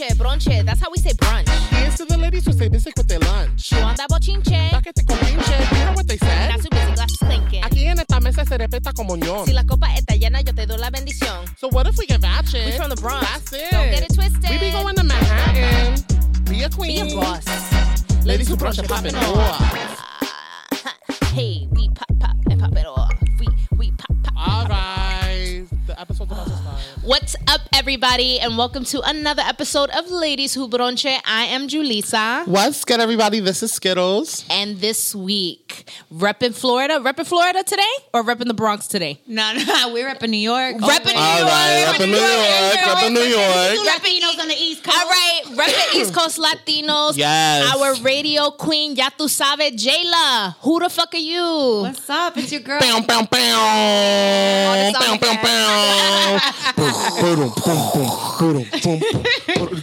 Bronche, bronche. That's how we say brunch. Here's to the ladies who say basic with their lunch. You that bochinche? Paquete con pinche. You know what they said? Not too busy, glasses clinking. Aquí en esta mesa se respeta como ñón. Si la copa está llena, yo te doy la bendición. So what if we get ratchet? We from the Bronx. That's it. Don't get it twisted. We be going to Manhattan. Be a queen. Be a boss. Ladies who brunch and popping off. Hey, we pop pop and pop it off. Right. The episode's about to. What's up, everybody, and welcome to another episode of Ladies Who Bronche. I am Julissa. What's good, everybody? This is Skittles. And this week, repping Florida, repping Florida today, or repping the Bronx today? No, no, we're up in New York. Repping New All York, right, repping up in New York, up in New York. Latinos on the East Coast. All right, repping East Coast Latinos. Yes. Our radio queen, ya tu sabe, Jayla. Who the fuck are you? What's up? It's your girl. Bow, bow, bow. the Bow, song bow, again. bow.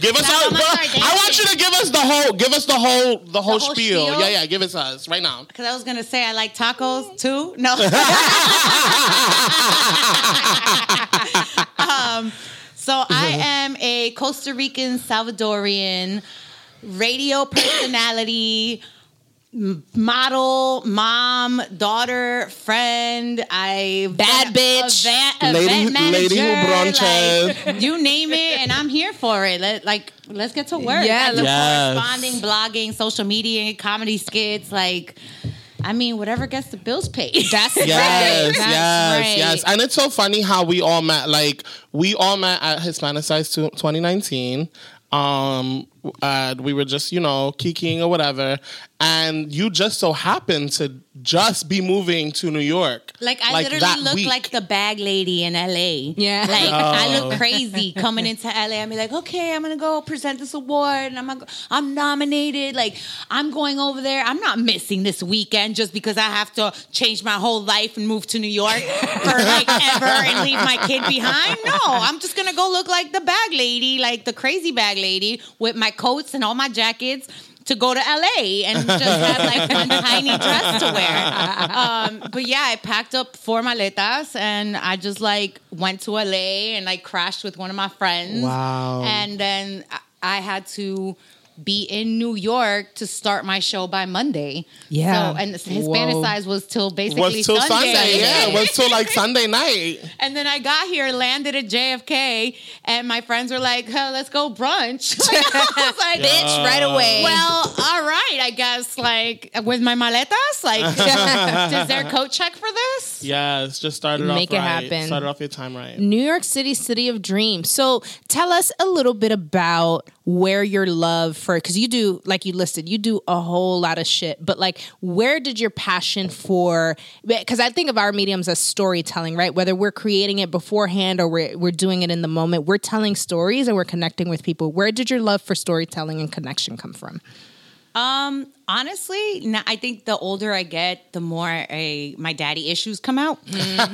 Give us Now all. I'm gonna start I want you to give us the whole. Give us the whole. The whole, whole spiel. spiel? Yeah, yeah. Give it to us right now. Because I was gonna say I like tacos too. No. um, so I am a Costa Rican Salvadorian radio personality, model, mom, daughter, friend. I Bad bitch. event, Lady- event manager, lady who brunches. like, you name it, and I'm here for it. Let, like, let's get to work. Yeah, I Yes. corresponding, blogging, social media, comedy skits, like. I mean, whatever gets the bills paid. That's Yes, right. That's yes, right. yes. And it's so funny how we all met. Like we all met at Hispanicize 2019. Um, uh, we were just you know kikiing or whatever, and you just so happened to just be moving to New York. Like I that literally look week. like the bag lady in LA. Yeah. Like Oh. I look crazy coming into LA. I'm like, okay, I'm gonna go present this award and I'm gonna, I'm nominated. Like I'm going over there. I'm not missing this weekend just because I have to change my whole life and move to New York for like ever and leave my kid behind. No, I'm just gonna go look like the bag lady, like the crazy bag lady with my coats and all my jackets to go to LA and just have like one tiny dress to wear. Um, but yeah, I packed up four maletas and I just like went to LA and like crashed with one of my friends. Wow. And then I- I had to be in New York to start my show by Monday. Yeah. So and Hispanicize was till basically was till Sunday. Sunday. Yeah, it was till like Sunday night. And then I got here, landed at JFK, and my friends were like, huh, "Let's go brunch." I was like, Bitch, right away. Well, all right, I guess. Like with my maletas, like, does their coat check for this? Yes, just started Make off it right. happen. Started off your time right. New York City, city of dreams. So tell us a little bit about where your love for because you do like you listed, you do a whole lot of shit. But like, where did your passion for? Because I think of our mediums as storytelling, right? Whether we're creating it beforehand or we're we're doing it in the moment, we're telling stories and we're connecting with people. Where did your love for storytelling and connection come from? Um, honestly, I think the older I get, the more I, my daddy issues come out.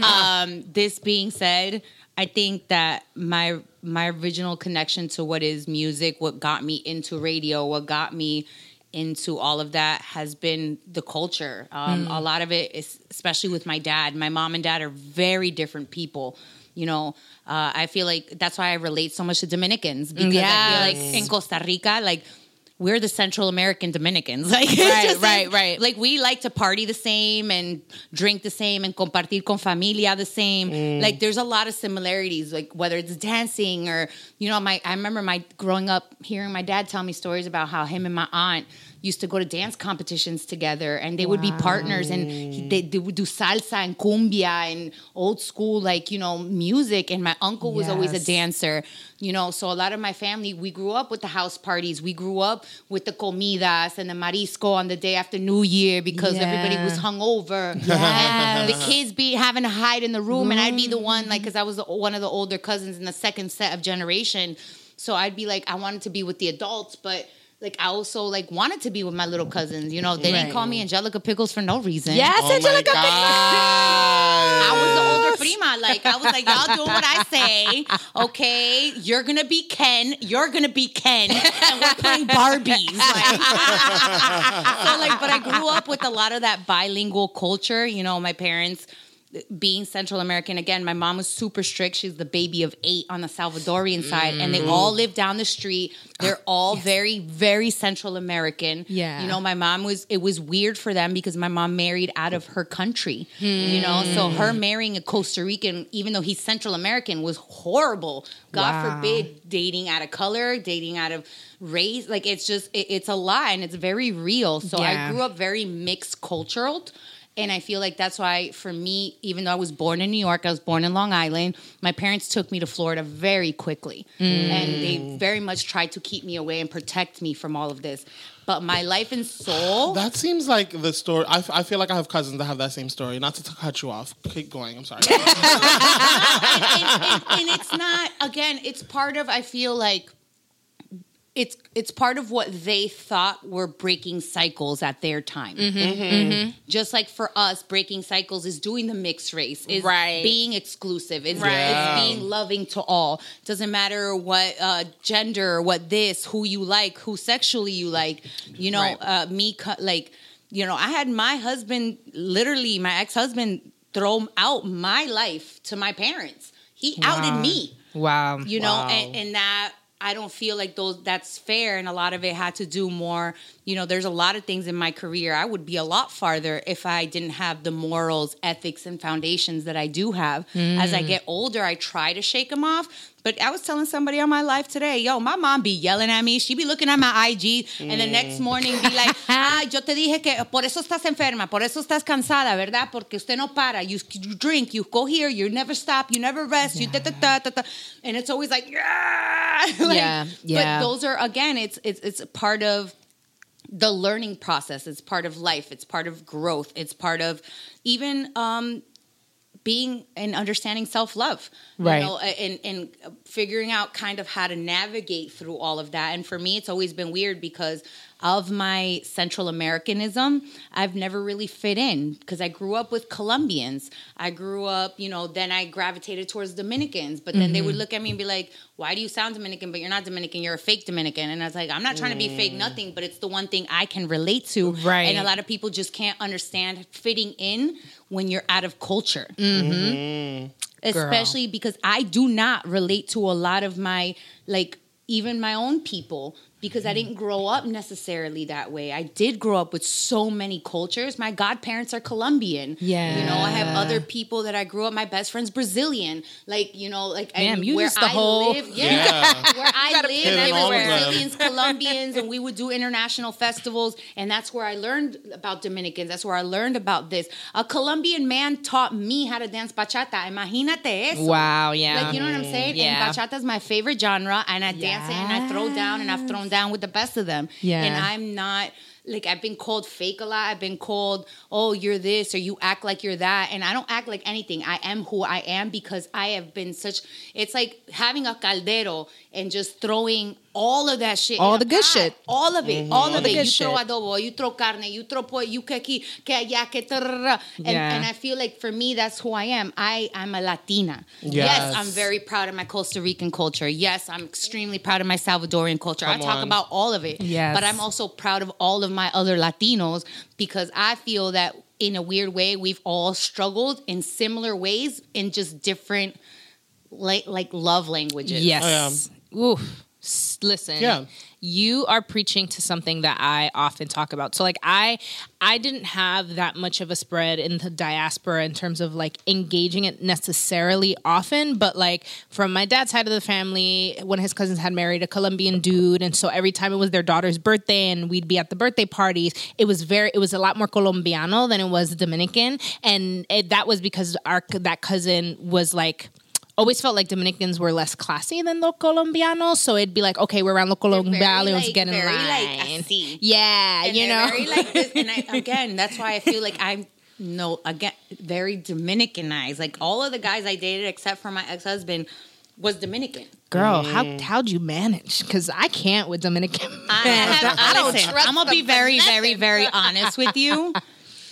um, this being said, I think that my my original connection to what is music, what got me into radio, what got me into all of that has been the culture. Um, A lot of it is, especially with my dad. My mom and dad are very different people. You know, uh, I feel like that's why I relate so much to Dominicans because I feel like in Costa Rica, like we're the Central American Dominicans. Like, Right, right, right. Like we like to party the same and drink the same and compartir con familia the same. Mm. Like there's a lot of similarities. Like whether it's dancing or you know, my I remember my growing up hearing my dad tell me stories about how him and my aunt used to go to dance competitions together and they would be partners and he, they, they would do salsa and cumbia and old school like you know music and my uncle was always a dancer you know so a lot of my family we grew up with the house parties. We grew up with the comidas and the marisco on the day after new year because everybody was Yeah. hungover. And the kids be having to hide in the room and i'd be the one like because i was the, one of the older cousins in the second set of generation. So i'd be like i wanted to be with the adults but like I also like wanted to be with my little cousins, you know. They didn't call me Angelica Pickles for no reason. Yes, Oh Angelica. God. I was the older prima. Like I was like, y'all doing what I say. Okay, you're gonna be Ken. You're gonna be Ken, and we're playing Barbies. Like, so like, but I grew up with a lot of that bilingual culture. You know, my parents being Central American, again, my mom was super strict. She's the baby of eight on the Salvadorian side, and they mm. all live down the street. They're ah, all very, very Central American. Yeah. You know, my mom was, it was weird for them because my mom married out of her country, you know, so hmm. her marrying a Costa Rican, even though he's Central American, was horrible. God Wow. forbid dating out of color, dating out of race. Like, it's just, it, it's a lie and it's very real. So Yeah. I grew up very mixed cultural. And I feel like that's why, for me, even though I was born in New York, I was born in Long Island. My parents took me to Florida very quickly, mm. and they very much tried to keep me away and protect me from all of this. But my life and soul, That seems like the story. I, f- I feel like I have cousins that have that same story. Not to t- cut you off. Keep going. I'm sorry. and, and- and it's not again it's part of i feel like it's it's part of what they thought were breaking cycles at their time. Just like for us, breaking cycles is doing the mixed race, is Right. being exclusive, is, Right. Being loving to all. Doesn't matter what uh, gender, what this, who you like, who sexually you like. You know, Right. uh, me like, you know, I had my husband, literally my ex husband, throw out my life to my parents. He outed Wow. me Wow. you know Wow. and, and that i don't feel like those that's fair and a lot of it had to do more you know there's a lot of things in my career i would be a lot farther if i didn't have the morals ethics and foundations that i do have. As i mm. get older i try to shake them off but I was telling somebody on my life today, yo, my mom be yelling at me. She be looking at my IG, and the next morning be like, ah, yo te dije que por eso estás enferma, por eso estás cansada, ¿verdad? Porque usted no para. You, you drink, you go here, you never stop, you never rest, you da da da da. And it's always like, yeah. Like, Yeah, yeah. But those are, again, it's, it's, it's part of the learning process. It's part of life. It's part of growth. It's part of even um, being and understanding self love, Right. You know, and and figuring out kind of how to navigate through all of that. And for me, it's always been weird because of my Central Americanism. I've never really fit in because I grew up with Colombians. I grew up, you know. Then I gravitated towards Dominicans, but then they Mm-hmm. would look at me and be like, "Why do you sound Dominican, but you're not Dominican? You're a fake Dominican." And I was like, "I'm not trying to be fake nothing, but it's the one thing I can relate to." Mm. Right. And a lot of people just can't understand fitting in when you're out of culture Mm. especially because I do not relate to a lot of my like even my own people because I mm-hmm. didn't grow up necessarily that way. I did grow up with so many cultures. My godparents are Colombian. Yeah. You know, I have other people that I grew up my best friend's Brazilian. Like, you know, like Damn, and you where just the I whole- live, yeah. Yeah. Where I live, pin there was. Brazilians, Colombians, and we would do international festivals, and that's where I learned about Dominicans. That's where I learned about this. A Colombian man taught me how to dance bachata. Imagínate eso. Wow, yeah. Like you know what I'm saying? Yeah. And bachata is my favorite genre, and I dance it and I throw down, and I've thrown down with the best of them. Yeah. And I'm not like I've been called fake a lot. I've been called, oh, you're this or you act like you're that, and I don't act like anything. I am who I am because I have been such. It's like having a caldero and just throwing all of that shit. All the good pot. shit. All of it. All of the it. good You throw shit. adobo, you throw carne, you throw pollo, you que aquí, que allá, que tarara. and, Yeah. and I feel like for me, that's who I am. I am a Latina. Yes. yes I'm very proud of my Costa Rican culture. Yes, I'm extremely proud of my Salvadorian culture. I talk on. about all of it. Yes. But I'm also proud of all of my other Latinos because I feel that in a weird way, we've all struggled in similar ways in just different like like love languages. Yes. Oof. Listen. Yeah. You are preaching to something that I often talk about. So like I I didn't have that much of a spread in the diaspora in terms of like engaging it necessarily often, but like from my dad's side of the family, one of his cousins had married a Colombian dude and so every time it was their daughter's birthday and we'd be at the birthday parties, it was very it was a lot more colombiano than it was Dominican and it, that was because our that cousin was like always felt like Dominicans were less classy than los colombianos. So it'd be like, okay, we're around los colombianos, like- get in very, like, line. así. yeah, And you know. very like this. And I, again, that's why I feel like I'm no again very Dominicanized. Like all of the guys I dated, except for my ex husband, was Dominican. Girl, how mm. how'd you manage? Because I can't with Dominican. I, men. have, I don't listen, trust I'm gonna be them for very, very, very honest with you.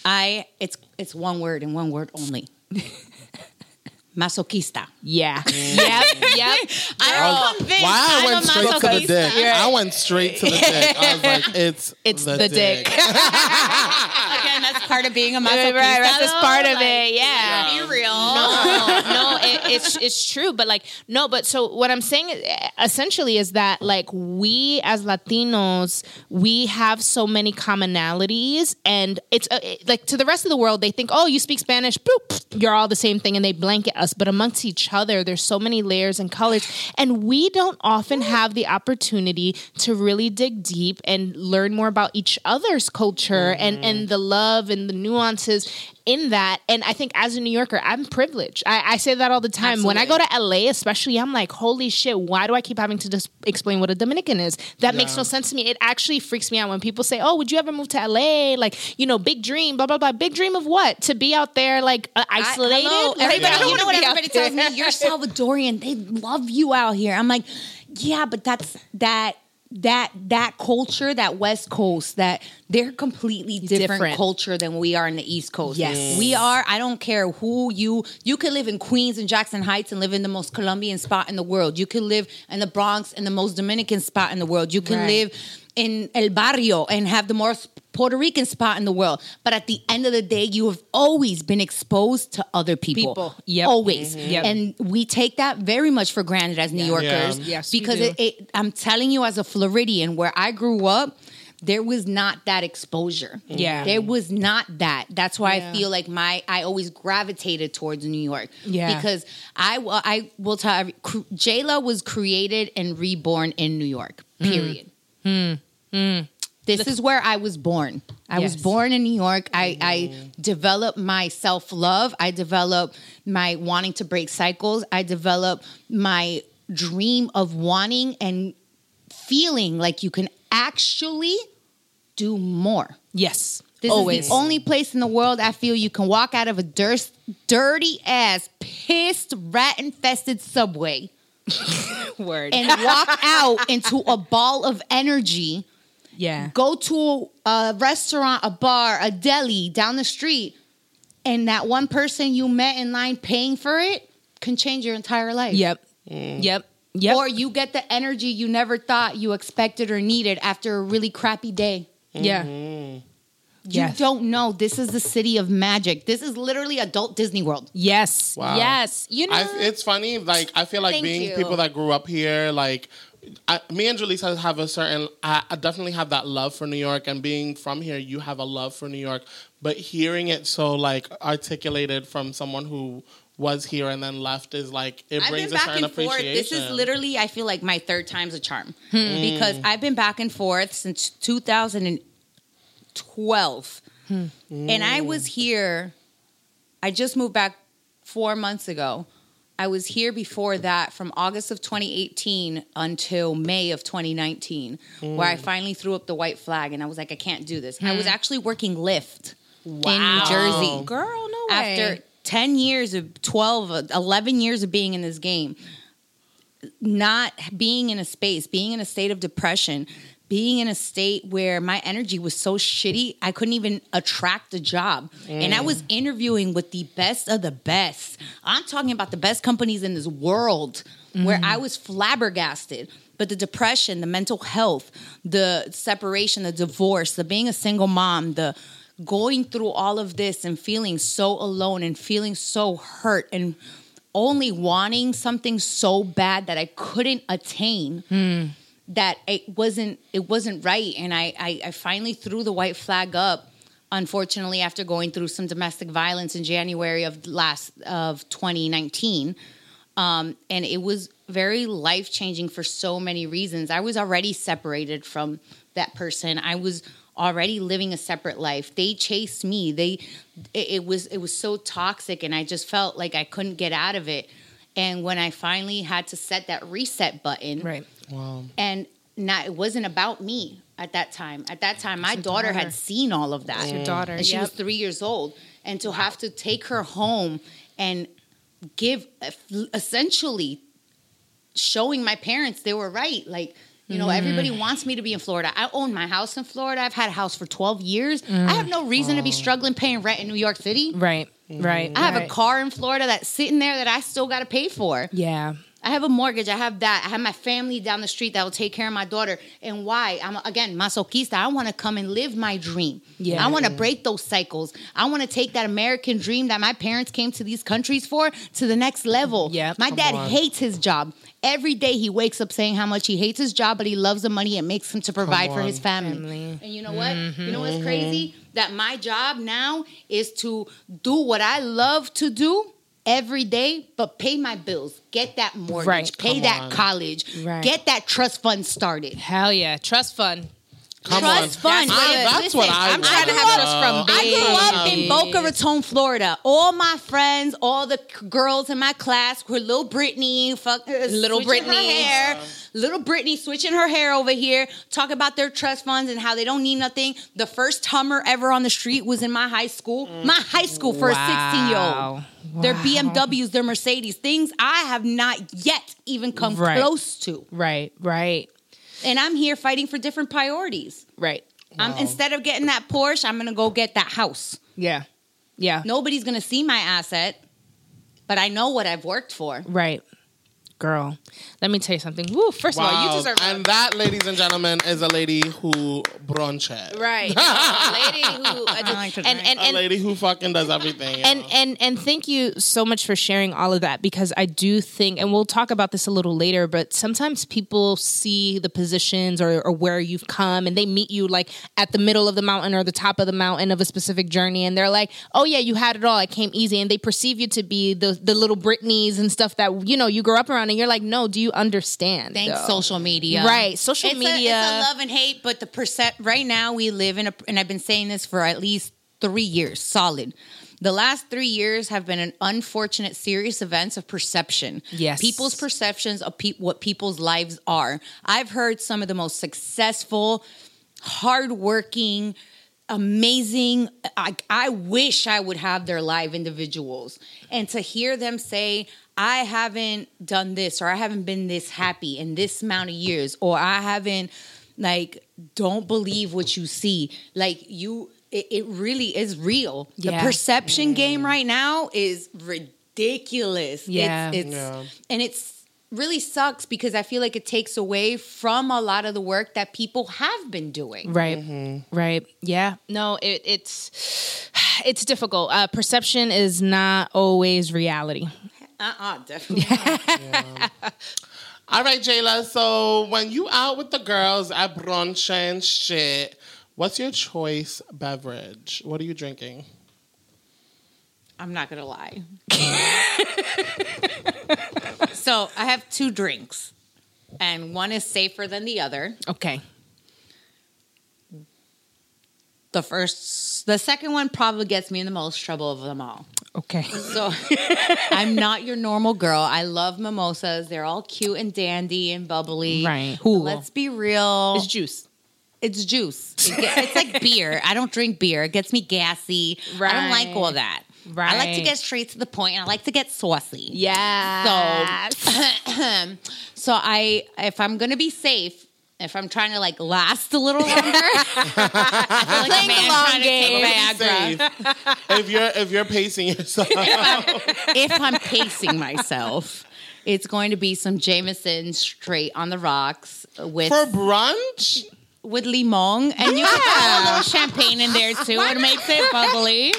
I it's it's one word and one word only. Masochista. Yeah. yep. Yep. I'm convinced. Why I I'm went a straight to the dick? You're right. I went straight to the dick. I was like, it's It's the, the dick. Again, that's that's part of being a Right, masochista. right, that's part of Like, it, yeah. Be real. no, no, it, it's it's true, but like no, but so what I'm saying essentially is that like we as Latinos, we have so many commonalities, and it's uh, it- like to the rest of the world, they think, oh, you speak Spanish, boop, you're all the same thing, and they blanket us. But amongst each other, there's so many layers and colors, and we don't often have the opportunity to really dig deep and learn more about each other's culture and and the love and the nuances in that. And I think as a New Yorker, I'm privileged. I, I say that all the time. When I go to LA, especially, I'm like, holy shit, why do I keep having to just explain what a Dominican is? That makes no sense to me. It actually freaks me out when people say, oh, would you ever move to LA? Like, you know, big dream, blah, blah, blah. Big dream of what? To be out there, like, uh, I- isolated? hello, Like, everybody, I don't you know what everybody tells me? You're Salvadorian. They love you out here. I'm like, yeah, but that's that that that culture, that West Coast, that they're completely different, Different. culture than we are in the East Coast. Yes. we are. I don't care who you. You could live in Queens and Jackson Heights and live in the most Colombian spot in the world. You could live in the Bronx in the most Dominican spot in the world. You can Right. live in El Barrio and have the most Puerto Rican spot in the world. But at the end of the day, you have always been exposed to other people. People. Yep. Always. Yep. And we take that very much for granted as New Yorkers. Yeah. Yes, because it, it, I'm telling you, as a Floridian, where I grew up, there was not that exposure. Yeah. There was not that. That's why Yeah. I feel like my I always gravitated towards New York. Yeah. Because I will I will tell Jayla was created and reborn in New York. Mm. Period. This is where I was born. I was born in New York. I, oh. I developed my self love. I developed my wanting to break cycles. I developed my dream of wanting and feeling like you can actually do more. Yes. This Always. is the only place in the world I feel you can walk out of a dirt, dirty ass, pissed, rat infested subway Word. and walk out into a ball of energy yeah. go to a restaurant, a bar, a deli down the street, and that one person you met in line paying for it can change your entire life. Yep. Mm. Yep. Yep. Or you get the energy you never thought you expected or needed after a really crappy day. yeah. Mm-hmm. You Yes. don't know. This is the city of magic. This is literally adult Disney World. Yes. Wow. Yes. You know. I, it's funny. Like I feel like Thank being you. people that grew up here, like I, me and Julissa have a certain. I, I definitely have that love for New York, and being from here, you have a love for New York. But hearing it so like articulated from someone who was here and then left is like it I've brings been a back certain and forth. appreciation. This is literally, I feel like my third time's a charm Hmm. because I've been back and forth since 2012, Hmm. and I was here. I just moved back four months ago. I was here before that from August of 2018 until May of 2019, where I finally threw up the white flag and I was like, I can't do this. I was actually working Lyft in New Jersey Girl, no way. after 10 years of 12 uh, 11 years of being in this game not being in a space being in a state of depression being in a state where my energy was so shitty i couldn't even attract a job. And i mm. was interviewing with the best of the best. I'm talking about the best companies in this world where mm. i was flabbergasted. But the depression the mental health the separation the divorce the being a single mom the going through all of this and feeling so alone and feeling so hurt and only wanting something so bad that I couldn't attain hmm. That it wasn't it wasn't right and I, I I finally threw the white flag up unfortunately after going through some domestic violence in January of last of 2019 um, and it was very life changing for so many reasons. I was already separated from that person. I was already living a separate life. They chased me. They it, it was it was so toxic, and I just felt like I couldn't get out of it. And when I finally had to set that reset button, Right. Wow. and not it wasn't about me at that time. At that time, my daughter, daughter. had seen all of that. your daughter, and she was three years old, and to have to take her home and give essentially showing my parents they were right. Like you know, everybody Mm. wants me to be in Florida. I own my house in Florida. I've had a house for twelve years. Mm. I have no reason to be struggling paying rent in New York City. Right. Right. I have a car in Florida that's sitting there that I still got to pay for. Yeah. I have a mortgage. I have that. I have my family down the street that will take care of my daughter. And why? I'm again masochista. I want to come and live my dream. Yeah. I want to break those cycles. I want to take that American dream that my parents came to these countries for to the next level. Yeah. My dad on. hates his job. Every day he wakes up saying how much he hates his job, but he loves the money it makes him to provide for his family. Family. And you know what? You know Mm-hmm. what's crazy? That my job now is to do what I love to do every day, but pay my bills, get that mortgage, Right. pay Come that on. college, Right. get that trust fund started. Hell yeah, trust fund. Come Trust on. fund. I- Listen, that's what I I'm trying to have trust from I grew up in Boca Raton, Florida. All my friends, all the girls in my class were little Brittany, fuck, uh, Little switching her Britney. hair, little Brittany switching her hair over here, talk about their trust funds and how they don't need nothing. The first Hummer ever on the street was in my high school. My high school for a 16 year Wow. old. Their BMWs, their Mercedes, things I have not yet even come Right. close to. Right, right, And I'm here fighting for different priorities. right. I'm, instead of getting that Porsche, I'm gonna go get that house. Yeah, yeah. Nobody's gonna see my asset, but I know what I've worked for. Right. Girl, let me tell you something. Woo, first of all, you Wow. deserve a- And that, ladies and gentlemen, is a lady who brunched. Right. A lady who like to and, and, A and, lady who fucking does everything. and yo. and and thank you so much for sharing all of that because I do think and we'll talk about this a little later but sometimes people see the positions or, or where you've come and they meet you like at the middle of the mountain or the top of the mountain of a specific journey and they're like oh yeah you had it all it came easy and they perceive you to be the the little Britneys and stuff that you know you grew up around and you're like no do you understand Thanks, though? social media. Right, social It's a- media. it's a love and hate, but the percent right now we live in a, and I've been saying this for at least three years, solid. The last three years have been an unfortunate series of events of perception. Yes. people's perceptions of pe- what people's lives are. I've heard some of the most successful, hardworking, amazing. I, I wish I would have their live individuals. And to hear them say, I haven't done this, or I haven't been this happy in this amount of years, or I haven't, like, don't believe what you see. Like, you, it, it really is real. The Yeah. perception game mm. right now is ridiculous. Yeah. It's, it's Yeah. and it's really sucks because I feel like it takes away from a lot of the work that people have been doing. Right. Right. Yeah. No, it, it's it's difficult. Uh, perception is not always reality. Uh-uh, definitely. not. All right, Jayla. So when you out with the girls at brunch and shit, what's your choice beverage? What are you drinking? I'm not gonna lie. so I have two drinks, and one is safer than the other. Okay. The first, the second one probably gets me in the most trouble of them all. Okay. So I'm not your normal girl. I love mimosas. They're all cute and dandy and bubbly. Right. Jugo. Let's be real. It's juice. It's juice. It it's like beer. I don't drink beer. It gets me gassy. Right. I don't like all that. I like to get straight to the point and I like to get saucy. Yeah. So so I if I'm gonna be safe, if I'm trying to like last a little longer, I like Playing the long game. take Viagra. Safe. if you're if you're pacing yourself, if I'm pacing myself, it's going to be some Jameson straight on the rocks with for brunch, with limon, and you can throw a little champagne in there too. It makes it bubbly.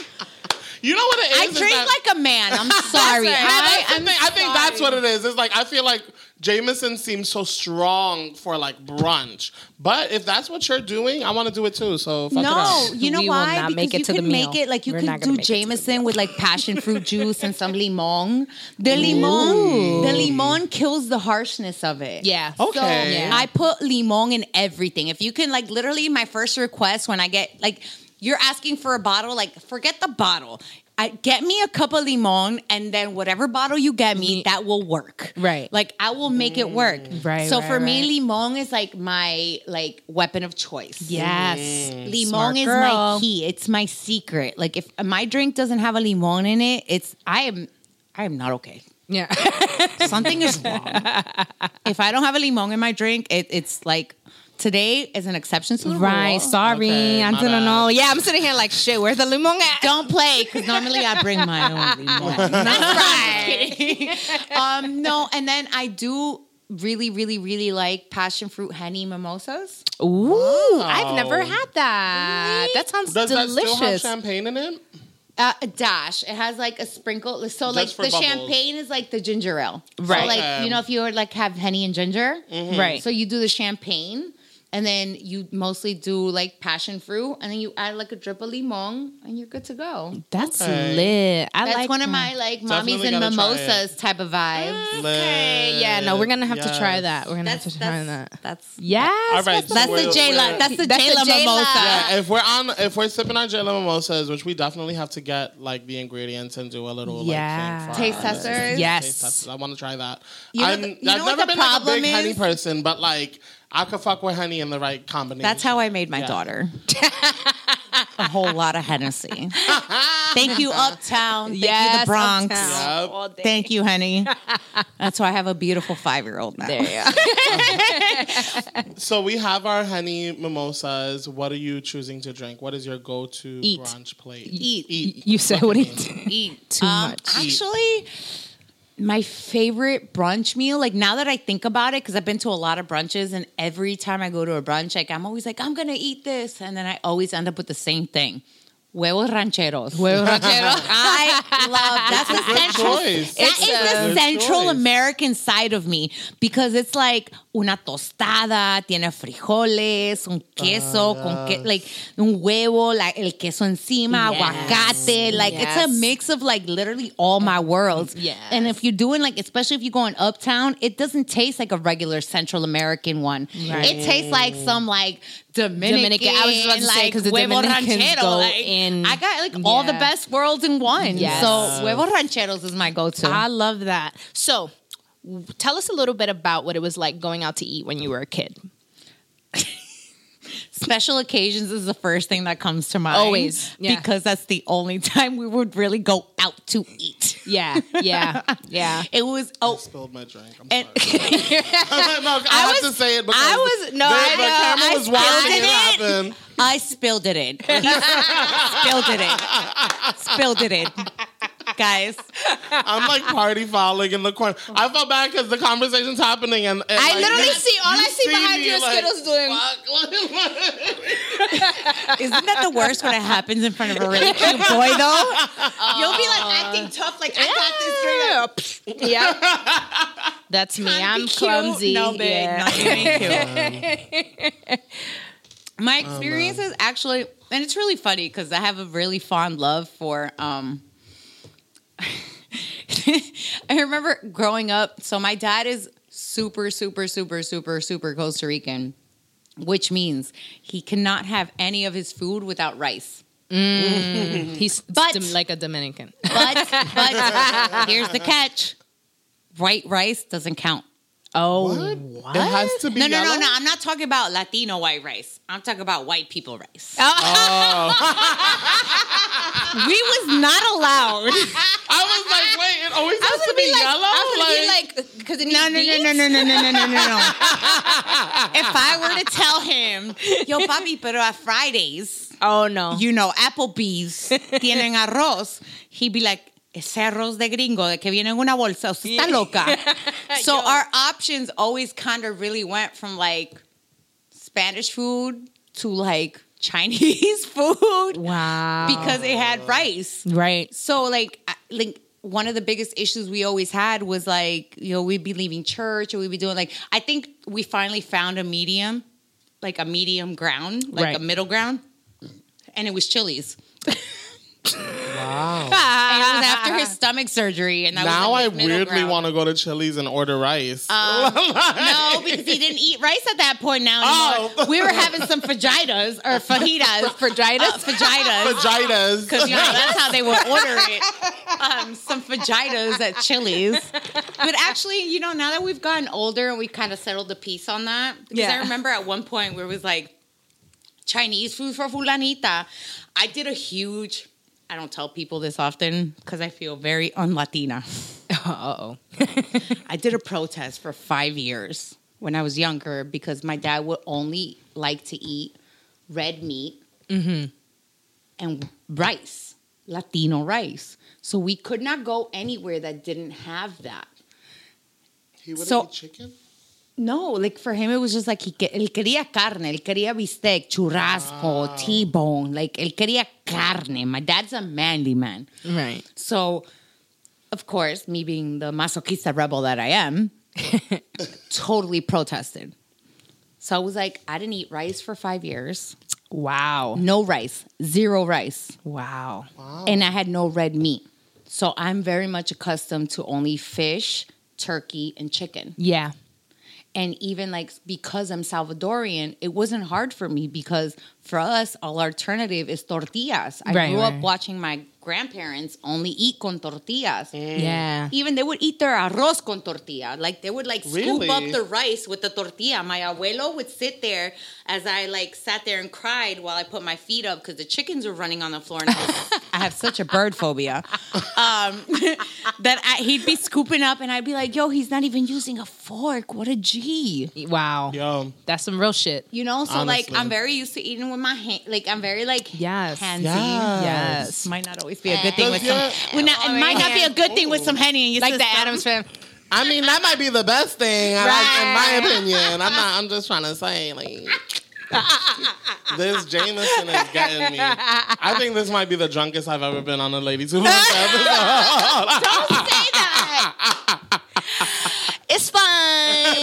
You know what it is. I is drink that- like a man. I'm sorry. Yeah, I, that's the am thing. I think that's what it is. It's like I feel like Jameson seems so strong for like brunch, but if that's what you're doing, I want to do it too. So fuck it No, up. you know We why? not because make it you to the can make it like you We're can do make it to the Jameson with like passion fruit juice and some limon. The limon, the limon kills the harshness of it. Yeah. Okay. So Yeah. I put limon in everything. If you can, like, literally, my first request when I get like, you're asking for a bottle, like, forget the bottle. I, get me a cup of limon, and then whatever bottle you get me, that will work. Right. Like I will make it work. Mm. Right, So right, for me, limon is like my like weapon of choice. Yes. Mm. Limon Smart is girl. my key. It's my secret. Like if my drink doesn't have a limon in it, it's I am I am not okay. Yeah. Something is wrong. if I don't have a limon in my drink, it, it's like today is an exception to the Right. rule. Sorry. Okay, I my didn't bad. know. Yeah, I'm sitting here like shit. Where's the limon at? Don't play because normally I bring my own limon. That's right. um, no, and then I do really, really, really like passion fruit honey mimosas. Ooh, I've never had that. That sounds Does that still have delicious. champagne in it? Uh, a dash. It has like a sprinkle. So like Just for the bubbles. champagne is like the ginger ale. Right. So like Okay. you know if you were like have honey and ginger, Right. So you do the champagne, and then you mostly do like passion fruit, and then you add like a drip of limon, and you're good to go. That's Okay. lit. I That's like one of my like Definitely mommies and mimosas type of vibes. Okay, yeah, no, we're gonna have to try that. We're gonna That's have to try that's that. that's Yes. All right, so that's the we're- J La. That's the That's J the La mimosa. Yeah, if we're on, if we're sipping our Jello mimosas, which we definitely have to get like the ingredients and do a little Yeah. like thing for Taste our- testers? Yes. taste testers. I want to try that. You know I'm, the- you know I've what never the been like a problem big honey person, but like I could fuck with honey in the right combination. That's how I made my Yeah. daughter. a whole lot of Hennessy. Thank you, Uptown. Thank you, the Bronx. Yep. Thank you, honey. That's why I have a beautiful five year old now. There you. So we have our honey mimosas. What are you choosing to drink? What is your go-to brunch plate? Eat. Eat. You said what do you Eat Too Um, much. Actually, my favorite brunch meal, like now that I think about it, because I've been to a lot of brunches, and every time I go to a brunch, like I'm always like, I'm gonna eat this, and then I always end up with the same thing. Huevos rancheros. Huevos rancheros. I love that's That's a the central. choice. That It's is the Central choice. American side of me because it's like una tostada, tiene frijoles, un queso, ah, con que, like un huevo, like el queso encima, Yes. aguacate. Like it's a mix of like literally all my worlds. Yes. And if you're doing like, especially if you're going uptown, it doesn't taste like a regular Central American one. Right. It tastes like some like Dominican. Dominican. I was just about to say, like 'cause the huevo Dominicans ranchero. go like, in- I got like all the best worlds in one. Yes. So huevos rancheros is my go-to. I love that. So, w- tell us a little bit about what it was like going out to eat when you were a kid. Special occasions is the first thing that comes to mind. Always, yeah. Because that's the only time we would really go out to eat. Yeah, yeah, yeah. It was oh Spilled my drink. I'm and sorry. no, I, have was- to say it because I was- no, the, I the know. camera I was watching spilled it it. happen. I spilled it in. spilled it in. Spilled it in. Guys. I'm like party fouling in the corner. I felt bad because the conversation's happening, and, and, I like, literally you- see- all I see behind me, you is like, Skittles doing- fuck. Isn't that the worst when it happens in front of a really cute boy though? You'll be like acting tough, like I got this drink. Yeah. That's me. Can't I'm be cute. clumsy. No, babe. Yeah. Not even cute. My experience is actually, and it's really funny because I have a really fond love for. um I remember growing up. So my dad is super, super, super, super, super Costa Rican, which means he cannot have any of his food without rice. Mm. He's But- like a Dominican. But, but here's the catch: white rice doesn't count. Oh, It has to be No, no, no, yellow? no. I'm not talking about Latino white rice. I'm talking about white people rice. Oh! we was not allowed. I was like, wait, it always I has to be, be like, yellow. I was gonna be like, because it No, needs no, no, no, no, no, no, no, no, no, no. if I were to tell him, yo, papi, pero at Fridays, Oh no. you know, Applebee's tienen arroz, he'd be like, ese arroz de gringo, de que viene en una bolsa, usted está loca. so our options always kind of really went from like Spanish food to like Chinese food wow. because it had rice. right. So like like one of the biggest issues we always had was like you know we'd be leaving church or we'd be doing like I think we finally found a medium, like a medium ground, like Right. a middle ground, and it was Chili's. wow. And it was after his stomach surgery, and that now was I like his middle weirdly want to go to Chili's and order rice. No, because he didn't eat rice at that point. Now. Oh. we were having some fajitas or fajitas, Fajitas? uh, fajitas. Vaginas. Because you know that's how they would order it. Um, some fajitas at Chili's. But actually, you know, now that we've gotten older and we kind of settled the piece on that, because Yeah. I remember at one point where it was like Chinese food for fulanita. I did a huge. I don't tell people this often because I feel very un-Latina. Uh oh. I did a protest for five years when I was younger because my dad would only like to eat red meat and rice, Latino rice. So we could not go anywhere that didn't have that. He would So- eat chicken. No, like for him, it was just like he que- él quería carne, él quería bistec, churrasco, ah. T-bone, like él quería carne. My dad's a manly man. Right. So, of course, me being the masochista rebel that I am, totally protested. So I was like, I didn't eat rice for five years. Wow. No rice, zero rice. Wow. And I had no red meat. So I'm very much accustomed to only fish, turkey, and chicken. Yeah. And even like because I'm Salvadorian, it wasn't hard for me because for us, our alternative is tortillas. I Right, grew up watching my grandparents only eat con tortillas. Yeah. Even they would eat their arroz con tortilla. Like they would like Really? scoop up the rice with the tortilla. My abuelo would sit there as I like sat there and cried while I put my feet up because the chickens were running on the floor. And I, was- I have such a bird phobia um, that I, he'd be scooping up and I'd be like, "Yo, he's not even using a fork. What a G. Wow. Yo, That's some real shit. You know, so Honestly. like I'm very used to eating with my hand. Like I'm very like Yes. handsy. Yes. Yes. Might not always be a good thing with Yeah. some. Well, not, it might not be a good thing with some henny and you Like the Addams family. I mean that might be the best thing, I like, in my opinion. I'm not. I'm just trying to say, like, this Jameson is getting me. I think this might be the drunkest I've ever been on a ladies' who episode. Don't say that.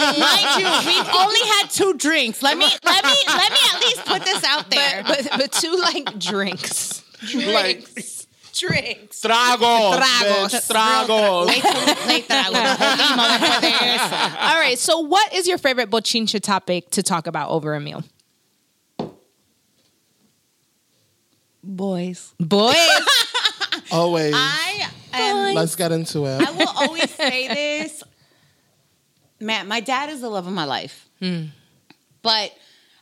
It's fine. Mind you, we've only had two drinks. Let me let me let me at least put this out there. but, but but two like drinks. like drinks. tragos, Tragos. bitch, tragos. Wait till we play that. motherfuckers. All right. So, what is your favorite bochincha topic to talk about over a meal? Boys. Boys. Always. I am Let's get into it. I will always say this. Man, my dad is the love of my life. Hmm. But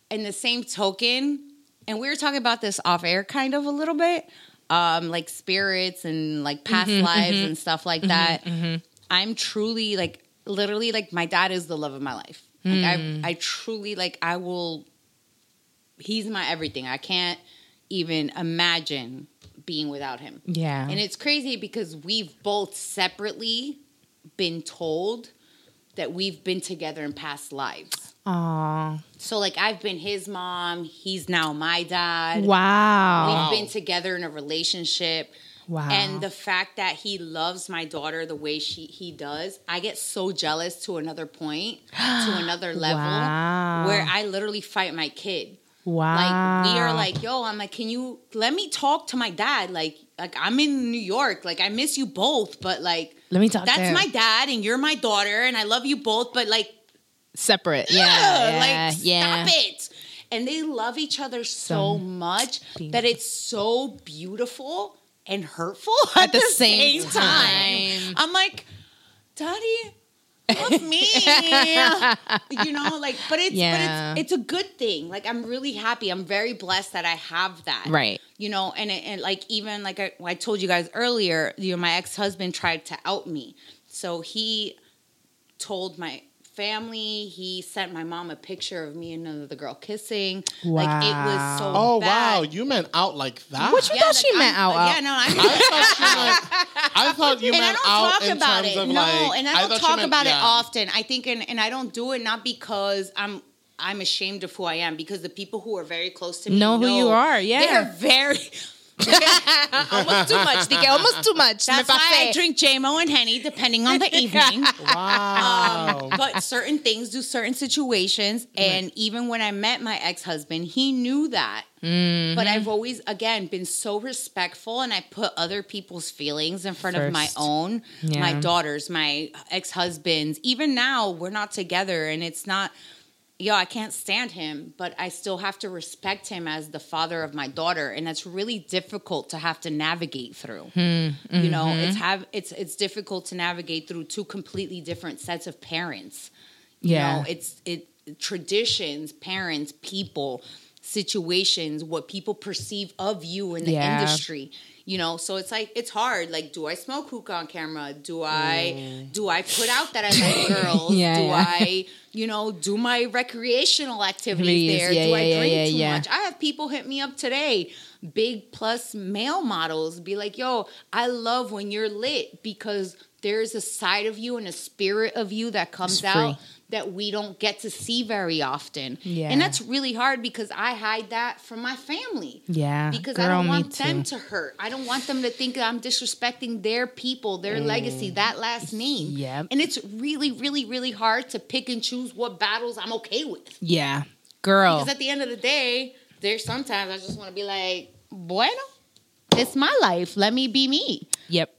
in the same token, and we were talking about this off air kind of a little bit, um, like spirits and like past mm-hmm, lives mm-hmm. and stuff like mm-hmm, that. I'm truly like literally like my dad is the love of my life. Like I hmm. I truly like I will he's my everything. I can't even imagine being without him. Yeah. And it's crazy because we've both separately been told that we've been together in past lives. Aw. So like I've been his mom, he's now my dad. Wow. We've been together in a relationship. Wow. And the fact that he loves my daughter the way she he does, I get so jealous to another point, to another level Wow. where I literally fight my kid. Wow. Like we are like, yo, I'm like, can you let me talk to my dad? Like, like I'm in New York. Like I miss you both, but like Let me talk That's him. my dad and you're my daughter and I love you both, but like separate. Yeah. yeah, Yeah. like yeah. stop it. And they love each other so, So much beautiful. that it's so beautiful and hurtful At the same time. I'm like, Daddy, love me. you know, like, but it's Yeah. but it's it's a good thing. Like, I'm really happy. I'm very blessed that I have that. Right. You know, and it, and like even like I, I told you guys earlier, you know, my ex husband tried to out me, so he told my family. He sent my mom a picture of me and another girl kissing. Like it was so. Oh bad. wow, you meant out like that? What you thought she meant I'm- out, out? Yeah, no, I I thought you meant. I thought you and I meant don't out talk in about terms it. of no, like. and I don't you talk meant- about it often. I think, and, and I don't do it not because I'm I'm ashamed of who I am, because the people who are very close to me Know who you are, yeah. they're very. almost too much. Dije, almost too much. That's Me why I drink JMO and Henny depending on the evening. Wow. but certain things do certain situations. And even when I met my ex husband, he knew that. Mm-hmm. But I've always, again, been so respectful and I put other people's feelings in front of my own, Yeah. my daughters, my ex husbands. Even now, we're not together and it's not. Yo, I can't stand him, but I still have to respect him as the father of my daughter, and that's really difficult to have to navigate through. Hmm, You know, mm-hmm. it's have it's it's difficult to navigate through two completely different sets of parents. Yeah. You know, it's it traditions, parents, people. situations, what people perceive of you in the Yeah. industry. You know, so it's like it's hard. Like, do I smoke hookah on camera? Do I do I put out that I like girls? Yeah, do yeah. I, you know, do my recreational activities Activities, there? yeah, do I drink yeah, too yeah. much? I have people hit me up today, big plus male models, be like, yo, I love when you're lit because there's a side of you and a spirit of you that comes out that we don't get to see very often. Yeah. And that's really hard because I hide that from my family. Yeah, Because I don't want them to hurt. I don't want them to think that I'm disrespecting their people, their legacy, that last name. Yeah. And it's really, really, really hard to pick and choose what battles I'm okay with. Yeah, girl. Because at the end of the day, there's sometimes I just want to be like, bueno, it's my life. Let me be me. Yep.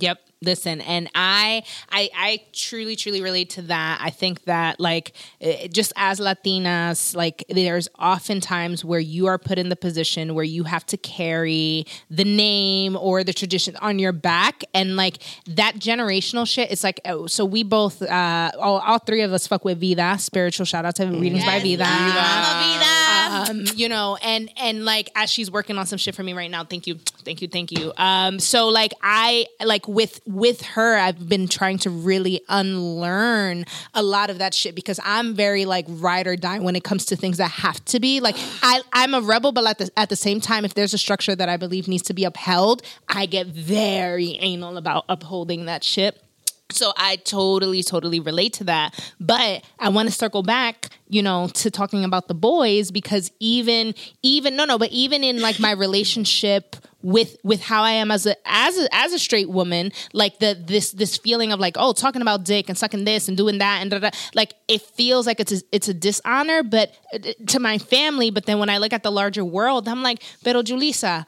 Yep. Listen, and I, I, I truly, truly relate to that. I think that, like, eh, just as Latinas, like, there's often times where you are put in the position where you have to carry the name or the tradition on your back, and like that generational shit. It's like, oh, so we both, uh, all, all three of us, fuck with Vida. Spiritual shout out to readings by Yes, Vida Um, you know, and and like as she's working on some shit for me right now. Thank you, thank you, thank you. Um, so like I like with with her, I've been trying to really unlearn a lot of that shit because I'm very like ride or die when it comes to things that have to be like I I'm a rebel, but at the at the same time, if there's a structure that I believe needs to be upheld, I get very anal about upholding that shit. So I totally, totally relate to that. But I want to circle back, you know, to talking about the boys because even, even no, no, but even in like my relationship with with how I am as a as a as a straight woman, like the this this feeling of like oh talking about dick and sucking this and doing that and da, da, like it feels like it's a, it's a dishonor, but uh, to my family. But then when I look at the larger world, I'm like, pero Julissa,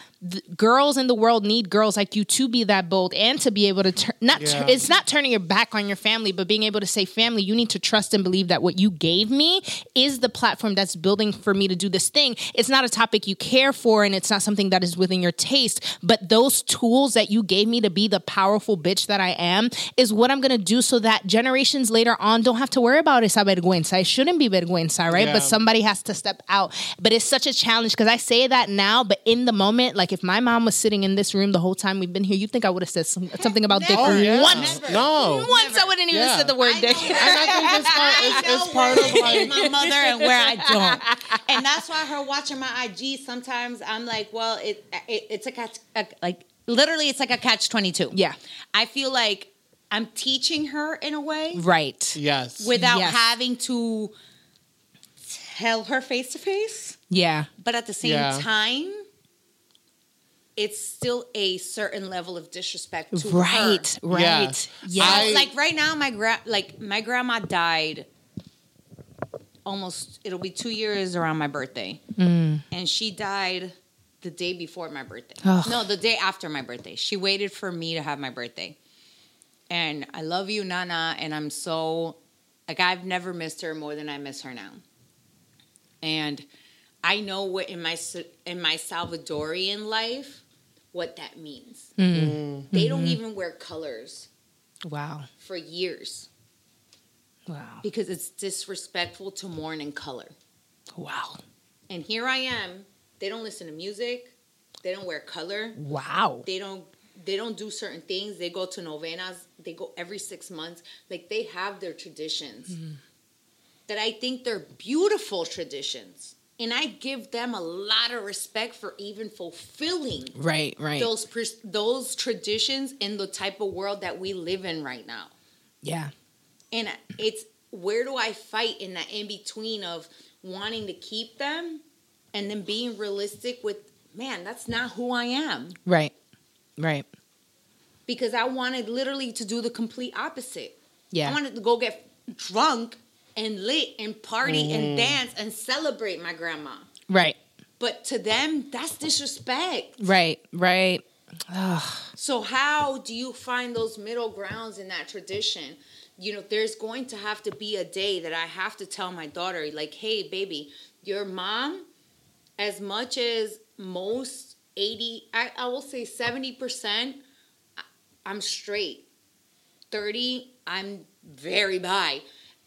girls in the world need girls like you to be that bold and to be able to turn not Yeah. it's not turning your back on your family, but being able to say, family, you need to trust and believe that what you gave me is the platform that's building for me to do this thing. It's not a topic you care for and it's not something that is within your taste, but those tools that you gave me to be the powerful bitch that I am is what I'm going to do so that generations later on don't have to worry about esa vergüenza. It shouldn't be vergüenza, right? Yeah. But somebody has to step out. But it's such a challenge because I say that now, but in the moment, like if my mom was sitting in this room the whole time we've been here, you think I would have said some, something about dick Never. Oh, yeah. once. No. Once I wouldn't even Yeah. said the word I dick. know. And I think it's part, it's, I it's part where of like my mother and where I don't. And that's why her watching my IG sometimes I'm like, well, it, it it's a catch a, like literally it's like a catch 22. Yeah. I feel like I'm teaching her in a way Right. yes. without Yes. having to tell her face to face, Yeah. but at the same Yeah. time it's still a certain level of disrespect to Right. her. Right. Yeah. Yeah. I- like right now my gra- like my grandma died almost it'll be two years around my birthday Mm. and she died the day before my birthday Ugh. no the day after my birthday she waited for me to have my birthday and i love you nana and i'm so like i've never missed her more than i miss her now and i know what in my S- in my salvadorian life what that means Mm. they don't even wear colors wow. for years Wow. because it's disrespectful to mourn in color. Wow. And here I am. They don't listen to music. They don't wear color. Wow. They don't they don't do certain things. They go to novenas. They go every 6 months. Like they have their traditions. That I think they're beautiful traditions. And I give them a lot of respect for even fulfilling Right. Right. those those traditions in the type of world that we live in right now. yeah. and it's where do I fight in that in between of wanting to keep them and then being realistic with man, that's not who I am Right. Right. because I wanted literally to do the complete opposite. Yeah. I wanted to go get drunk and lit and party and mm. dance and celebrate my grandma. Right. But to them, that's disrespect. Right. Right. So how do you find those middle grounds in that tradition? You know, there's going to have to be a day that I have to tell my daughter, like, hey, baby, your mom, as much as most 80, I, I will say 70%, I- I'm straight. 30, I'm very bi.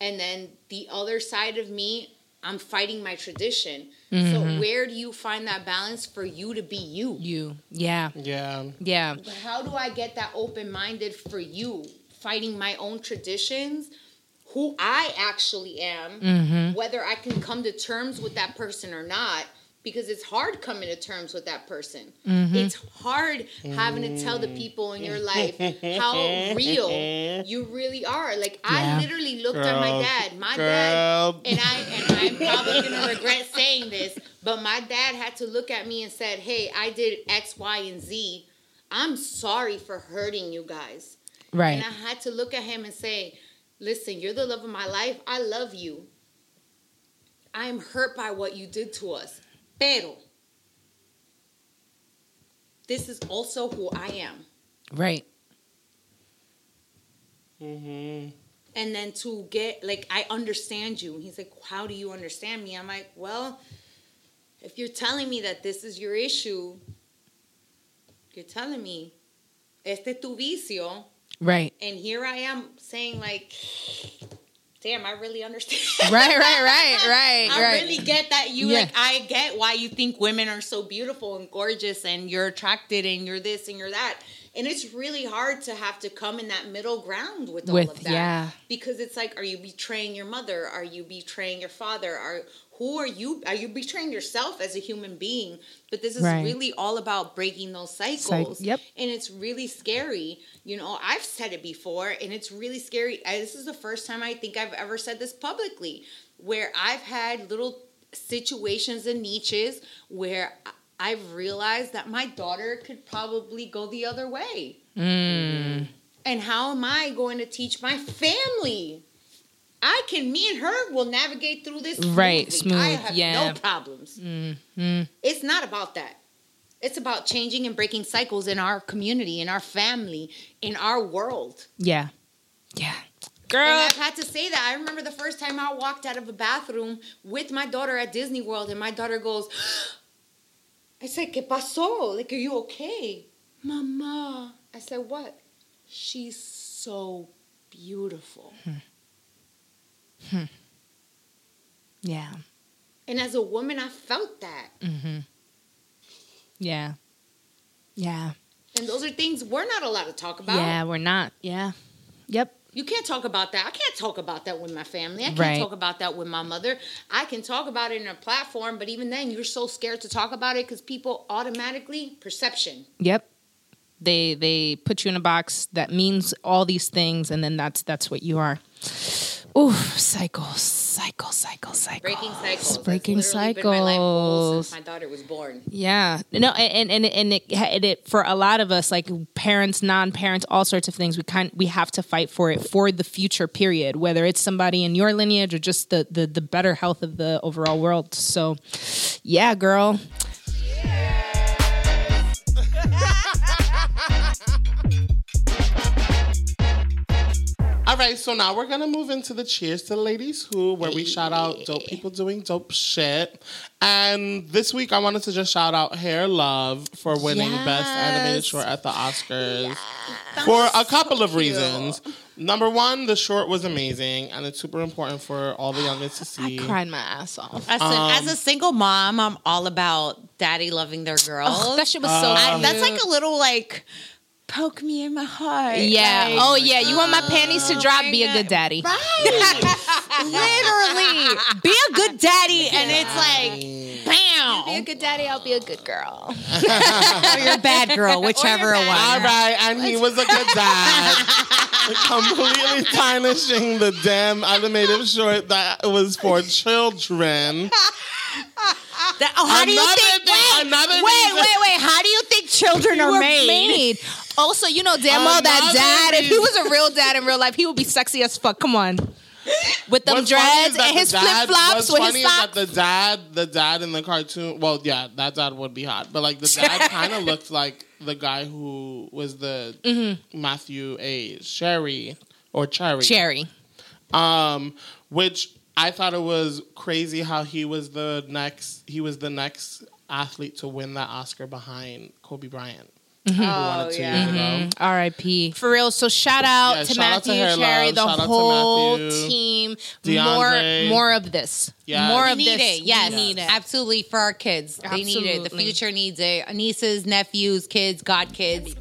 And then the other side of me, I'm fighting my tradition. Mm-hmm. So where do you find that balance for you to be you? You. Yeah. Yeah. Yeah. But how do I get that open minded for you, fighting my own traditions, who I actually am, Mm-hmm. whether I can come to terms with that person or not? Because it's hard coming to terms with that person. Mm-hmm. It's hard having to tell the people in your life how real you really are. Like Yeah. I literally looked at my dad. My Girl. dad and I and I'm probably gonna regret saying this, but my dad had to look at me and said, "Hey, I did X, Y, and Z. I'm sorry for hurting you guys." Right. And I had to look at him and say, "Listen, you're the love of my life. I love you. I am hurt by what you did to us, pero this is also who I am." Right. Mm-hmm. and then to get like i understand you he's like how do you understand me i'm like well if you're telling me that this is your issue you're telling me este tu vicio Right. and here i am saying like damn i really understand Right. Right. Right. Right. I right. really get that you Yeah. like I get why you think women are so beautiful and gorgeous and you're attracted and you're this and you're that. And it's really hard to have to come in that middle ground with all With- of that. yeah. Because it's like, are you betraying your mother? Are you betraying your father? Are who are you? Are you betraying yourself as a human being? But this is Right. really all about breaking those cycles. yep. And it's really scary. You know, I've said it before, and it's really scary. I, this is the first time I think I've ever said this publicly, where I've had little situations and niches where I've realized that my daughter could probably go the other way. Mm. And how am I going to teach my family? I can, me and her will navigate through this Right, smoothly. I have yeah. no problems. Mm. It's not about that. It's about changing and breaking cycles in our community, in our family, in our world. Yeah. Yeah. And Girl. I've had to say that. I remember the first time I walked out of a bathroom with my daughter at Disney World, and my daughter goes, I said, ¿Qué pasó? Like, are you okay? Mama. I said, what? She's so beautiful. Hmm. Yeah. And as a woman, I felt that. Mm-hmm. Yeah. Yeah. And those are things we're not allowed to talk about. Yeah, we're not. Yeah. Yep. You can't talk about that. I can't talk about that with my family. I can't Right. talk about that with my mother. I can talk about it in a platform, but even then, you're so scared to talk about it because people automatically perception. Yep. They they put you in a box that means all these things, and then that's that's what you are. Ooh, cycles, cycles, cycles, cycles. Breaking cycles. Breaking literally been my life goal cycles. since my daughter was born. Yeah, no, and and and it, and it for a lot of us, like parents, non-parents, all sorts of things. We kind we have to fight for it for the future period, whether it's somebody in your lineage or just the the the better health of the overall world. So, yeah, girl. All right, so now we're gonna move into the Cheers to Ladies Who, where we shout out dope people doing dope shit. And this week, I wanted to just shout out Hair Love for winning Best Animated Short at the Oscars for a couple of reasons. Number one, the short was amazing, and it's super important for all the youngest to see. I cried my ass off. As a, Um, as a single mom, I'm all about daddy loving their girls. Oh, that shit was so. I- that's like a little like poke me in my heart. Yeah. Like, oh yeah. You want my oh, panties to drop? Be a good daddy. Right. Literally. Be a good daddy. And it's like, bam. Be a good daddy. I'll be a good girl. or you're a bad girl, whichever one. All right, and he was a good dad. Completely tarnishing the damn animated short that was for children. That- oh, how do you Another think? thing- wait, another wait, reason- wait, wait. How do you think children are were made? Also, you know damn well that dad, if he was a real dad in real life, he would be sexy as fuck. Come on. With them What's funny dreads is that and the his flip dad- flops What's with funny his is socks. that the dad, the dad in the cartoon. Well, yeah, that dad would be hot, but like the dad kind of looked like the guy who was the Mm-hmm. Matthew A. Sherry or Cherry. Cherry. Um, which I thought it was crazy how he was the next. He was the next athlete to win that Oscar behind Kobe Bryant. Mm-hmm. who oh, wanted to, yeah. you know. Mm-hmm. R.I.P. For real. So shout out Yeah, to shout out to Matthew, Hair Cherry, Love, the shout whole team. DeAndre. More, more of this. Yes. More We of need this. it. Yes, we need it. absolutely for our kids. They need it. The future needs it. Nieces, nephews, kids, godkids.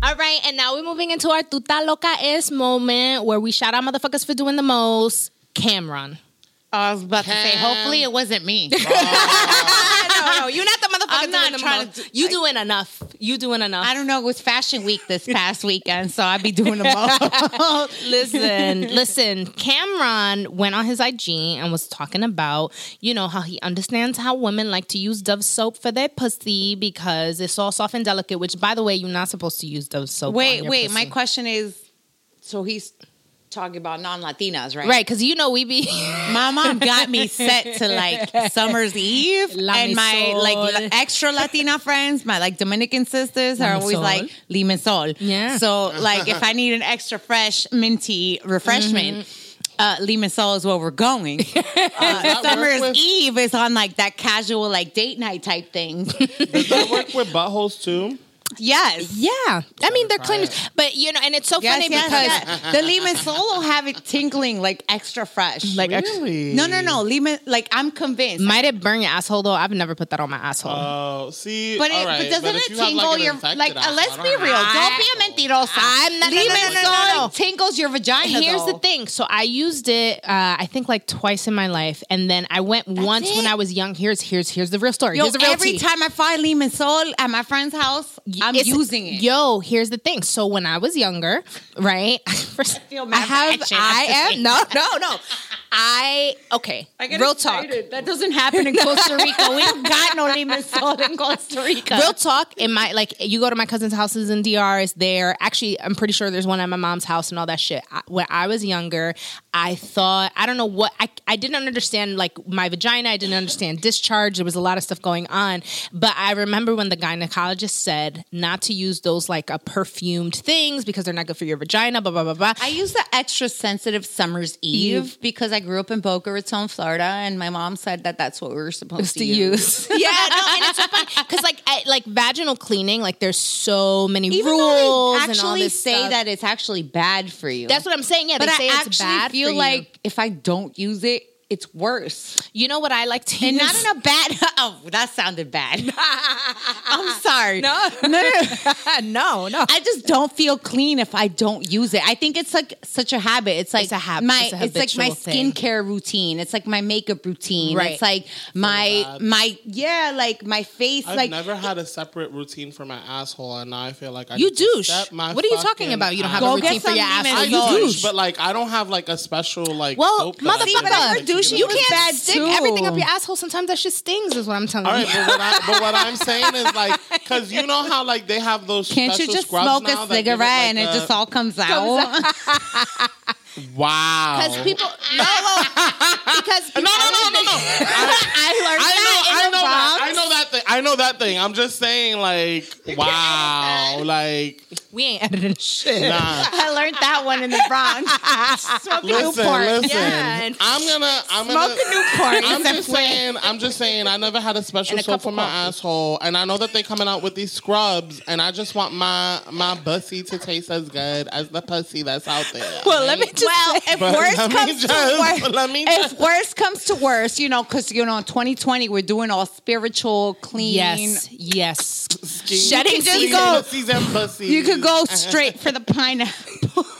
All right, and now we're moving into our Tuta Loca es moment where we shout out motherfuckers for doing the most. Cameron. I was about to say, hopefully it wasn't me. no, oh. No, you're not the motherfucker I'm not doing the trying to do- you doing enough. You doing enough. I don't know. It was Fashion Week this past weekend, so I'd be doing the most. listen, listen. Cameron went on his IG and was talking about, you know, how he understands how women like to use Dove soap for their pussy because it's all soft and delicate. Which, by the way, you're not supposed to use Dove soap. on wait, wait. My question is, so he's talking about non-Latinas, right? right? Because you know we be. My mom got me set to like Summer's Eve, La and my Misol. like la- extra Latina friends, my like Dominican sisters, are always Misol. like Lemisol. Yeah. So like if I need an extra fresh minty refreshment. Uh, Lemisol is where we're going. Uh, Summer's with- Eve is on like that casual, like date night type thing. Does that work with buttholes too? Yes. yeah, I mean they're try cleaners, but you know, and it's so Yes, funny yes, because yes. the Lemisol Solo have it tinkling like extra fresh. like ex- Really? no, no, no. Lima, like I'm convinced. might it burn your asshole though? I've never put that on my asshole. Oh, see, But, it, all right, but doesn't if it you tingle like, your like? Uh, let's be real. have- Don't be a mentirosa. I'm not- no, no, no, no, no, no. tingles your vagina. Here's though. the thing. So I used it, uh, I think like twice in my life, and then I went once when it? I was young. Here's here's here's the real story. Yo, here's the real every tea. time I find Lemisol at my friend's house, I'm using it. Yo, here's the thing. So when I was younger, right? First, I, feel mad have, I am no, no, no. I okay. I real talk. That doesn't happen in Costa Rica. we don't got no Lemisol in Costa Rica. Real talk, in my like, you go to my cousin's houses in DR. It's there. Actually, I'm pretty sure there's one at my mom's house and all that shit. I, when I was younger, I thought I don't know what I I didn't understand like my vagina. I didn't understand discharge. There was a lot of stuff going on. But I remember when the gynecologist said not to use those like a perfumed things because they're not good for your vagina. Blah blah blah blah. I use the extra sensitive Summer's Eve, because I grew up in Boca Raton, Florida, and my mom said that that's what we were supposed to, to use. yeah, no, and it's so funny because like I, like vaginal cleaning, like there's so many Even rules though they and all actually say stuff. that it's actually bad for you. That's what I'm saying. Yeah, but they say I it's actually bad. feel for you. like if I don't use it, it's worse. you know what I like to And use. not in a bad. Oh, that sounded bad. I'm sorry. no, no, no. no, no. I just don't feel clean if I don't use it. I think it's like such a habit. It's like It's a hab- My, it's a it's like my habitual thing. skincare routine. It's like my makeup routine. Right. It's like my bad. my yeah, like my face. I've like never had a separate routine for my asshole, and now I feel like I You need to douche. step my What are you talking about? You don't have a routine for your asshole. I You zone. douche, but like I don't have like a special like. Well, soap that motherfucker, use that I like to douche, you can't bad stick too. everything up your asshole. Sometimes that shit stings. Is what I'm telling All you. but what, I, but what I'm saying is like, because you know how like they have those. can't you just scrubs smoke a that give cigarette like, and it just all comes out? Wow. Because people no, because No, no, no, no, no. I learned I know, that I in know the that. Bronx. I know that thing. I know that thing. I'm just saying, like, wow, like, We ain't editing shit. nah. I learned that one in the Bronx. Smoking Listen, Newport. listen. Yeah, I'm gonna, I'm Smoke gonna. Smoke a Newport. I'm just saying. I'm just saying. I never had a special soap for my coffee. asshole, and I know that they coming out with these scrubs, and I just want my my bussy to taste as good as the pussy that's out there. Well, let me right? just Well, say, if But worst let me comes to worst, if worst comes to worst, you know, because you know, in 2020 we're doing all spiritual, clean. yes, yes. Skin- Shedding skin season. pussies and. You could go straight for the pineapple.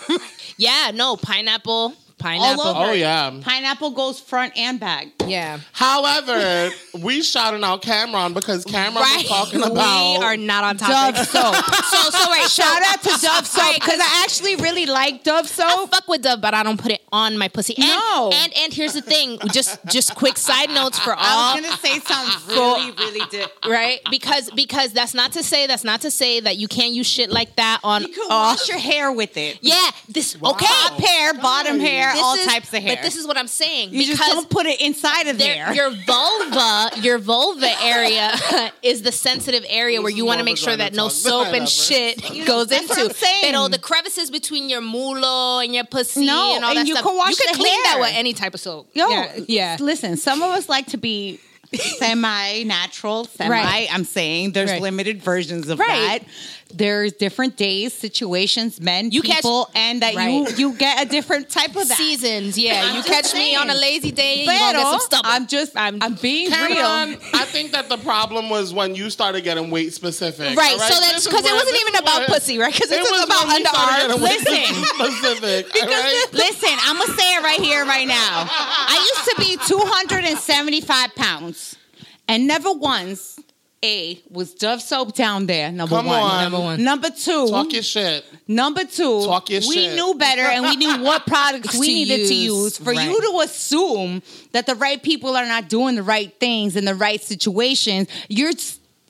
Yeah, no pineapple, pineapple. All over. Oh yeah. pineapple goes front and back. Yeah. However, we shouting out Cameron because Cameron was talking about we are not on topic. Dove soap. so so right. Shout out to Dove soap because I actually really like Dove I soap. fuck with Dove, but I don't put it on my pussy. And, No. and and here's the thing. Just just quick side notes for all. I was gonna say something really, really did. Right, because because that's not to say that's not to say that you can't use shit like that on. You can off- wash your hair with it. yeah, this okay. Top hair, bottom hair, This all is- types of hair. But this is what I'm saying you just don't put it inside of there, there. your vulva, your vulva area is the sensitive area where you want to make sure that no soap than and shit You know, goes that's into. what I'm saying. Pero the crevices between your mulo and your pussy No, and all and that you stuff. can wash you can the clean that hair. with any type of soap. Yo, yeah, yeah. Listen, some of us like to be semi natural, semi. Right. I'm saying there's Right. limited versions of Right. that. There's different days, situations, men, You catch- people, and that Right. you you get a different type of that. Seasons, yeah. I'm You just catch me on a lazy day, you gonna get some stubble. I'm just I'm, I'm being Cameron, real. I think that the problem was when you started getting weight specific. Right, all so that's- because it wasn't even about where- pussy, right? Because it was about when you started underarms. weight Listen. specific. all right? Listen, I'm gonna say it right here, right now. I used to be 275 pounds, and never once a was Dove soap down there. Number Come one. on. Number one. Number two. Talk your shit. Number two, Talk your shit. we shit. knew better and we knew what products we To needed to use, use. For right. you to assume that the right people are not doing the right things in the right situations, you're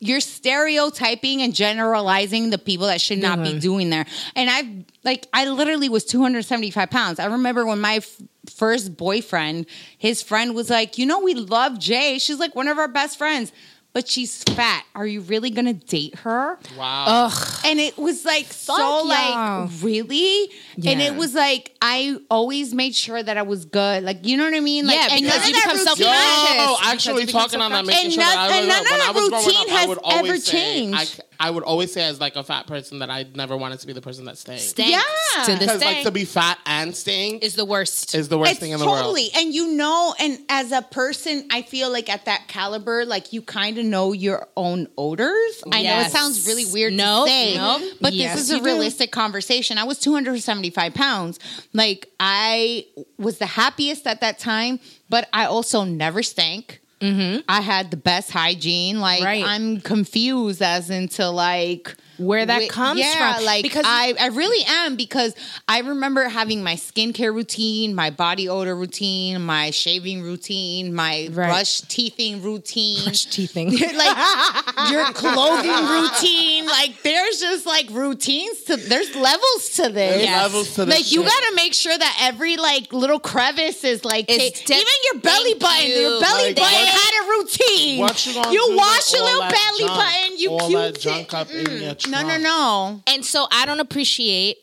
you're stereotyping and generalizing the people that should not be doing there. And I've like I literally was 275 pounds. I remember when my f- first boyfriend, his friend was like, "You know, we love Jay. She's like one of our best friends." But she's fat. Are you really gonna date her? Wow. And it was like so y'all. like really, and it was like I always made sure that I was good. Like you know what I mean? Like, Yeah, and because of you that become routine- Yo, self-conscious. actually Because you become talking on that, making And sure none- that I and was none of when I that was growing routine up, I has would always ever say, changed. I, I would always say as like a fat person that I never wanted to be the person that stayed. Stank Yeah. to this Because like to be fat and stink is the worst. is the worst it's thing in the world. totally, and you know, and as a person, I feel like at that caliber, like you kind of know your own odors. I know it sounds really weird Nope, nope. but Yes, this is a do. realistic conversation. I was 275 pounds. Like I was the happiest at that time, but I also never stank. I had the best hygiene. Like Mm-hmm. Right. I'm confused as into like Where that wh- comes yeah, from. Like Because- I, I really am because I remember having my skincare routine, my body odor routine, my shaving routine, my Right. brush teething routine. Brush teething. like your clothing routine. Like there's just like routines to there's levels to this. There's levels to this Like you gotta make sure that every like little crevice is like It's ta- de- even your belly Thank button. Your belly Like, button what- had a routine. What you you wash your little belly junk? button. You all cute that junk up in mm. your No, no, no. and so I don't appreciate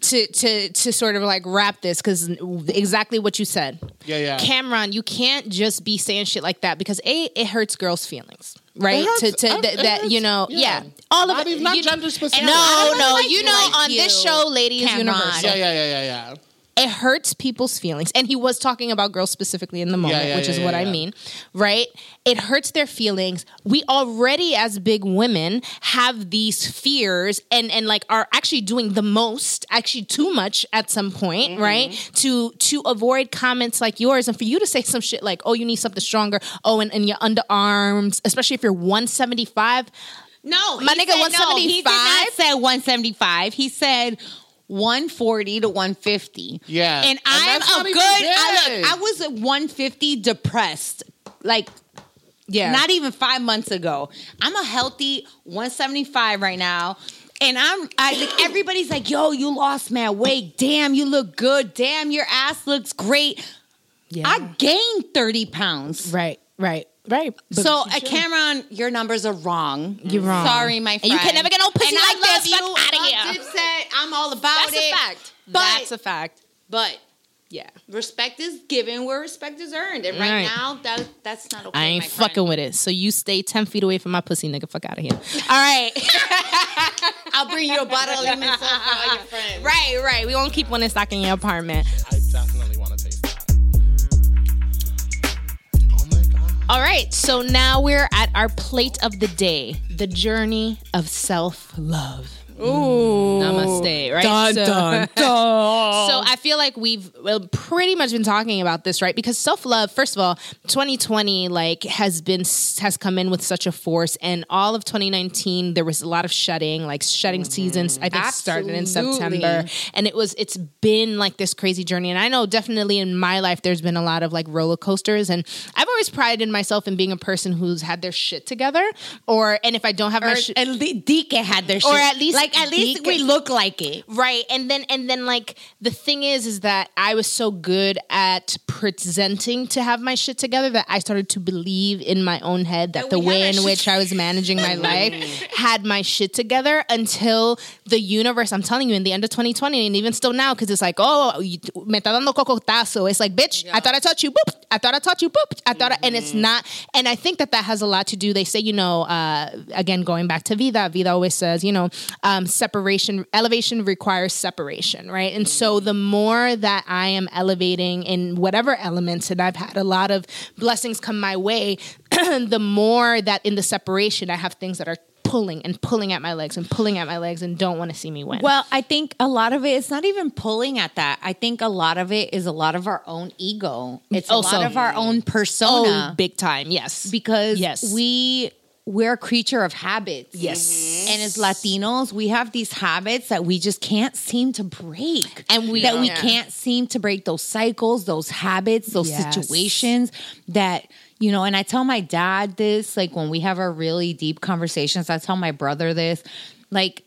to to to sort of like wrap this because exactly what you said. Yeah, yeah. Cameron, you can't just be saying shit like that because a it hurts girls' feelings, right? hurts- to to it- that, that you know, yeah. yeah, all of Not it. even- not you- gender specific. No, no, like you you know, on this show, ladies, Cameron. Universal. Yeah, yeah, yeah, yeah, yeah. It hurts people's feelings. And he was talking about girls specifically in the moment, yeah, which yeah, is yeah, what I mean, right? It hurts their feelings. We already, as big women, have these fears and and like are actually doing the most, actually too much at some point, Mm-hmm. right? To to avoid comments like yours and for you to say some shit like, "Oh, you need something stronger." Oh, and, and your underarms, especially if you're 175. No, My he nigga, said no. He did not 175? say 175. He said 140 to 150. Yeah. And, And I'm a good. I, look, I was at 150 depressed. Like Yeah. not even 5 months ago. I'm a healthy 175 right now. And I'm I like everybody's like, "Yo, you lost mad weight. Damn, you look good. Damn, your ass looks great." yeah. I gained 30 pounds. right, right, right. But- So, uh, Cameron, your numbers are wrong. You're wrong. Sorry, my And friend. you can never get no pussy And I like this. love Fuck you. outta Love here. Dipset. I'm all about That's it. That's a fact. But, That's a fact. but Yeah. respect is given where respect is earned. And right, Right. now, that that's not okay. I ain't my fucking with it. So you stay 10 feet away from my pussy, nigga. Fuck out of here. All right. I'll bring you a bottle of lemon soda for all your friends. right, right. We won't keep one in stock in your apartment. All right. So now we're at our plate of the day the journey of self love. Ooh. Namaste, right? Dun, so, dun, dun. so I feel like we've pretty much been talking about this, right? Because self love, first of all, 2020 like has been has come in with such a force, and all of 2019 there was a lot of shedding, like shedding mm-hmm. seasons. I think started in September, and it was it's been like this crazy journey. And I know definitely in my life there's been a lot of like roller coasters, and I've always prided myself in being a person who's had their shit together, or and if I don't have my shit. at least Dike had their shit. Or at least like at least Dike- we look like it. Right. And then and then like the thing is is that I was so good at presenting to have my shit together that I started to believe in my own head that That the way in which I was managing my life had my shit together until the universe, I'm telling you, in the end of 2020 and even still now, because it's like, oh, you- me está dando cocotazo. It's like, bitch, I thought I taught you. Boop. I thought I taught you. Boop. I thought, I, and Mm-hmm. it's not. And I think that that has a lot to do. They say, you know, uh, again, going back to Vida, Vida always says, you know, um, separation, elevation requires separation, right? And so the more that I am elevating in whatever elements, and I've had a lot of blessings come my way, the more that in the separation, I have things that are pulling and pulling at my legs and pulling at my legs and don't want to see me win. Well, I think a lot of it it's not even pulling at that. I think a lot of it is a lot of our own ego. It's Also- a oh, lot of our own oh, persona big time, yes. because Yes. we we're a creature of habits. Yes. And as Latinos, we have these habits that we just can't seem to break. And we- that we Yeah. can't seem to break those cycles, those habits, those Yes. situations that you know, and I tell my dad this like when we have our really deep conversations, I tell my brother this like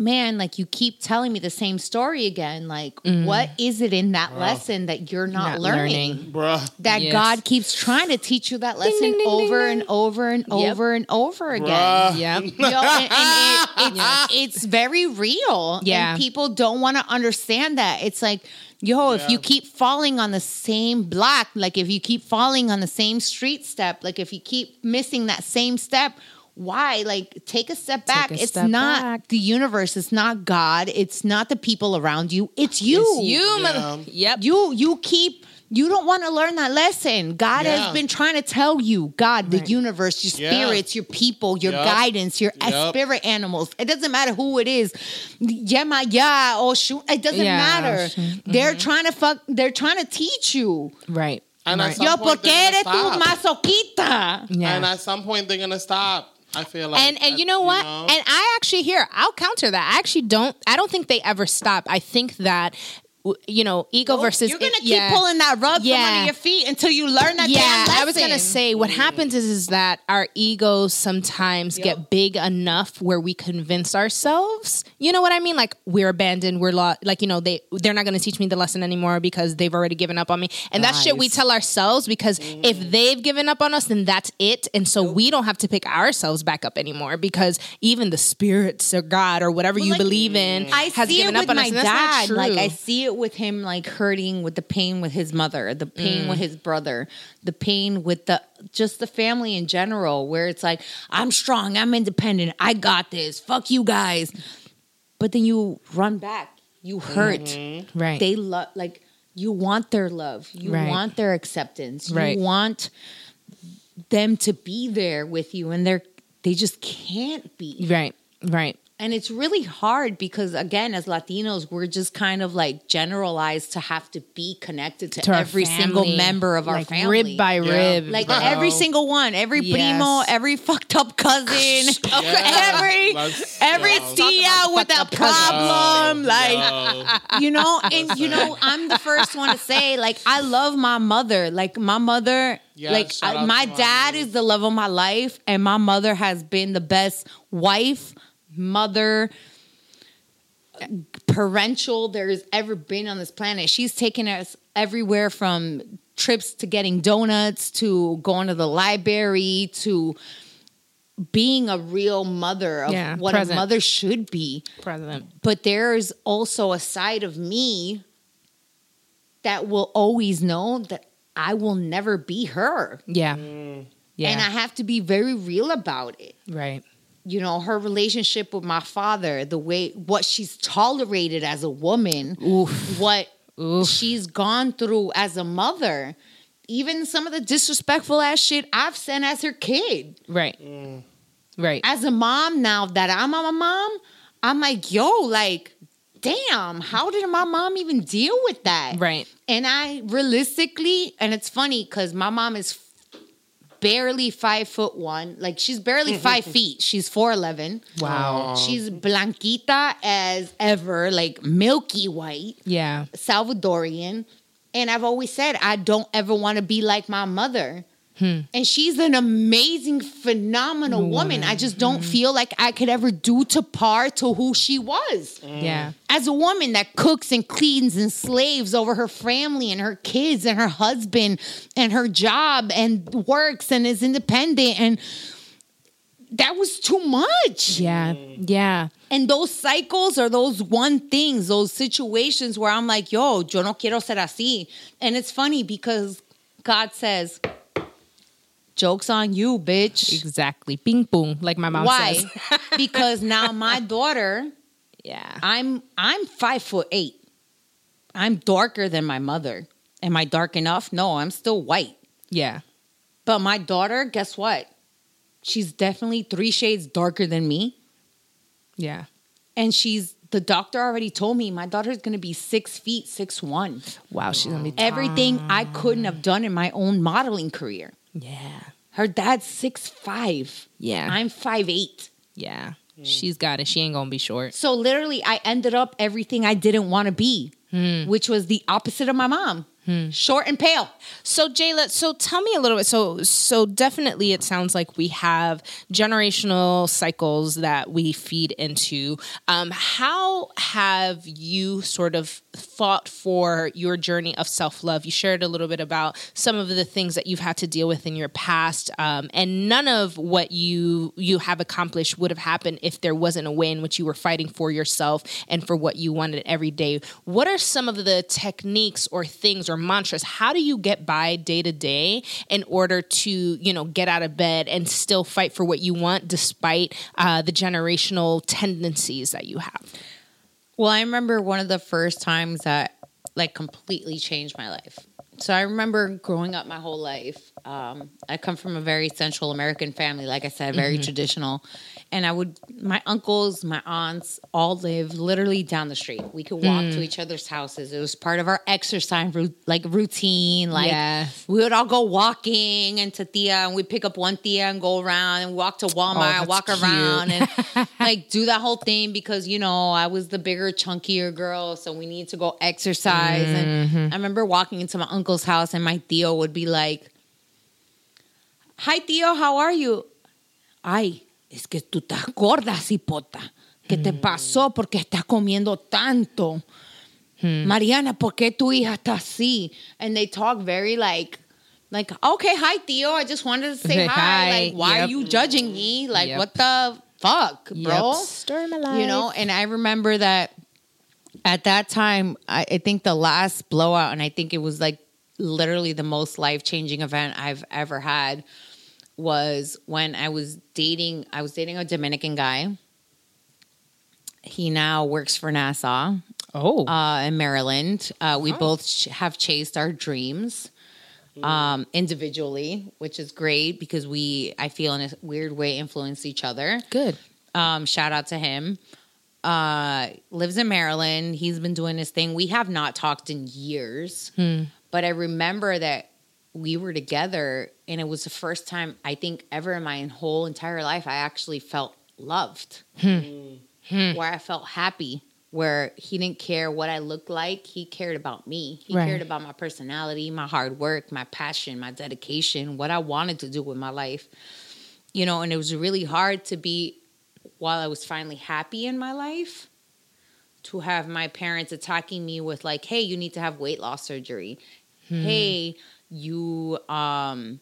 man, like you keep telling me the same story again. Like, what is it in that lesson that you're not, Mm. Not learning? learning. That Yes. God keeps trying to teach you that lesson ding, ding, over ding, and over and Yep. over and over again. Bruh. yeah. You know, and, and it, it's, it's very real. Yeah. And people don't want to understand that. It's like, yo, if you keep falling on the same block, like if you keep falling on the same street step, like if you keep missing that same step, why? Like take a step back. a it's step not back. the universe, it's not God, it's not the people around you, it's you. It's you, mother. Yep. You you keep you don't want to learn that lesson. God Yeah. has been trying to tell you, God, the Right. universe, your Yeah. spirits, your people, your Yup. guidance, your Yup. spirit animals. It doesn't matter who it is. Yemayá or oh, shoot. It doesn't Yeah, matter. Oh, shoot. They're mm-hmm. trying to fuck. They're trying to teach you. Right. And right. at some Yo, point, porque they're eres gonna tu stop. masoquita. yeah. And at some point, they're gonna stop. I feel like. and and you know what? And I actually hear I'll counter that. I actually don't. I don't think they ever stop. I think that you know ego oh, versus You're gonna keep yeah. pulling that rug from Yeah. under your feet until you learn that. yeah, damn I was gonna say what happens is is that our egos sometimes get big enough where we convince ourselves. You know what I mean? Like we're abandoned. We're lost. Like you know they they're not gonna teach me the lesson anymore because they've already given up on me. And that shit we tell ourselves because if mm. they've given up on us, then that's it. And so we don't have to pick ourselves back up anymore because even the spirits or God or whatever you like, believe in I has see it given with up on my us. And that's not dad. true. Like I see it with him, like hurting with the pain with his mother, the pain Mm. with his brother, the pain with the just the family in general. Where it's like, I'm strong, I'm independent, I got this. Fuck you guys. But then you run back, you hurt. Mm-hmm. right. They love like you want their love, you Right. want their acceptance, you want them to be there with you, and they're they just can't be. right. Right. And it's really hard because, again, as Latinos, we're just kind of like generalized to have to be connected to, To our every single member of our like family. rib by Yeah. rib. like Wow. every single one, every Yes. primo, every fucked up cousin, every Let's every go. tia with a fucked up cousin. problem, like Yo. you know. And you know, I'm the first one to say, like, I love my mother. Like my mother, Yeah, like I- my to my dad mom. is the love of my life, and my mother has been the best wife, mother, parental there's ever been on this planet. She's taken us everywhere from trips to getting donuts to going to the library to being a real mother of Yeah, what present. a mother should be. president. But there's also a side of me that will always know that I will never be her. Yeah. Mm. Yeah. And I have to be very real about it right. You know her relationship with my father the way what she's tolerated as a woman what she's gone through as a mother even some of the disrespectful ass shit i've sent as her kid Right. Mm. Right. as a mom now that i'm a mom i'm like yo like damn how did my mom even deal with that Right. and i realistically and it's funny because my mom is barely five foot one like she's barely mm-hmm. five feet she's 4'11 Wow. She's blanquita as ever, like milky white, Yeah. Salvadorian. And I've always said, I don't ever want to be like my mother. Hmm. And she's an amazing, phenomenal woman. I just don't hmm. feel like I could ever do to par to who she was. Hmm. Yeah. As a woman that cooks and cleans and slaves over her family and her kids and her husband and her job and works and is independent. And that was too much. Yeah. Yeah. And those cycles are those one things, those situations where I'm like, yo, yo no quiero ser así. And it's funny because God says, "Jokes on you, bitch." Exactly. Ping pong, like my mom Why? says. because now my daughter, yeah. I'm I'm five foot eight. I'm darker than my mother. Am I dark enough? No, I'm still white. Yeah. But my daughter, guess what? She's definitely three shades darker than me. Yeah. And she's the doctor already told me my daughter's gonna be six feet, six one. Wow, she's gonna be Everything I couldn't have done in my own modeling career. Yeah. Her dad's six five. Yeah. I'm five eight. Yeah. She's got it. She ain't gonna be short. So literally, I ended up everything I didn't want to be, which was the opposite of my mom. Short and pale. So Jayla, so tell me a little bit. So so definitely it sounds like we have generational cycles that we feed into. Um, how have you sort of fought for your journey of self love? You shared a little bit about some of the things that you've had to deal with in your past, um, and none of what you you have accomplished would have happened if there wasn't a way in which you were fighting for yourself and for what you wanted every day. What are some of the techniques or things or mantras? How do you get by day to day in order to you know get out of bed and still fight for what you want despite uh, the generational tendencies that you have? Well, I remember one of the first times that like completely changed my life. So I remember growing up my whole life. Um, I come from a very Central American family, like I said, very traditional. And I would, my uncles, my aunts, all live literally down the street. We could walk to mm. each other's houses. It was part of our exercise like routine. Like Yeah. we would all go walking into Tia, and we'd pick up one Tia and go around and walk to oh, Walmart, that's walk cute. around, and like do that whole thing because you know I was the bigger, chunkier girl, so we need to go exercise. And mm-hmm. I remember walking into my uncle's house, and my Theo would be like, "Hi, Theo, how are you?" Ay, es que tú estás gorda, cipota. ¿Qué te mm. pasó? Porque estás comiendo tanto. Hmm. Mariana, ¿por qué tu hija está así? And they talk very like, like, okay, hi, Theo. I just wanted to say Say hi. hi. Like, why Yep. are you judging me? Like, Yep. what the fuck, bro? Yep. Story of my life. You know, and I remember that at that time, I, I think the last blowout, and I think it was like literally the most life changing event I've ever had, was when I was dating. I was dating a Dominican guy. He now works for NASA Oh, uh, in Maryland. Uh, we both ch- have chased our dreams um, individually, which is great because we, I feel, in a weird way, influence each other. good. Um, shout out to him. Uh, lives in Maryland. He's been doing his thing. We have not talked in years, but I remember that we were together, and it was the first time I think ever in my whole entire life I actually felt loved, hmm. Hmm. Mm. where I felt happy. Where he didn't care what I looked like, he cared about me. He Right. cared about my personality, my hard work, my passion, my dedication, what I wanted to do with my life you know, and it was really hard to be while I was finally happy in my life to have my parents attacking me with like, "Hey, you need to have weight loss surgery." Hmm. Hey, you um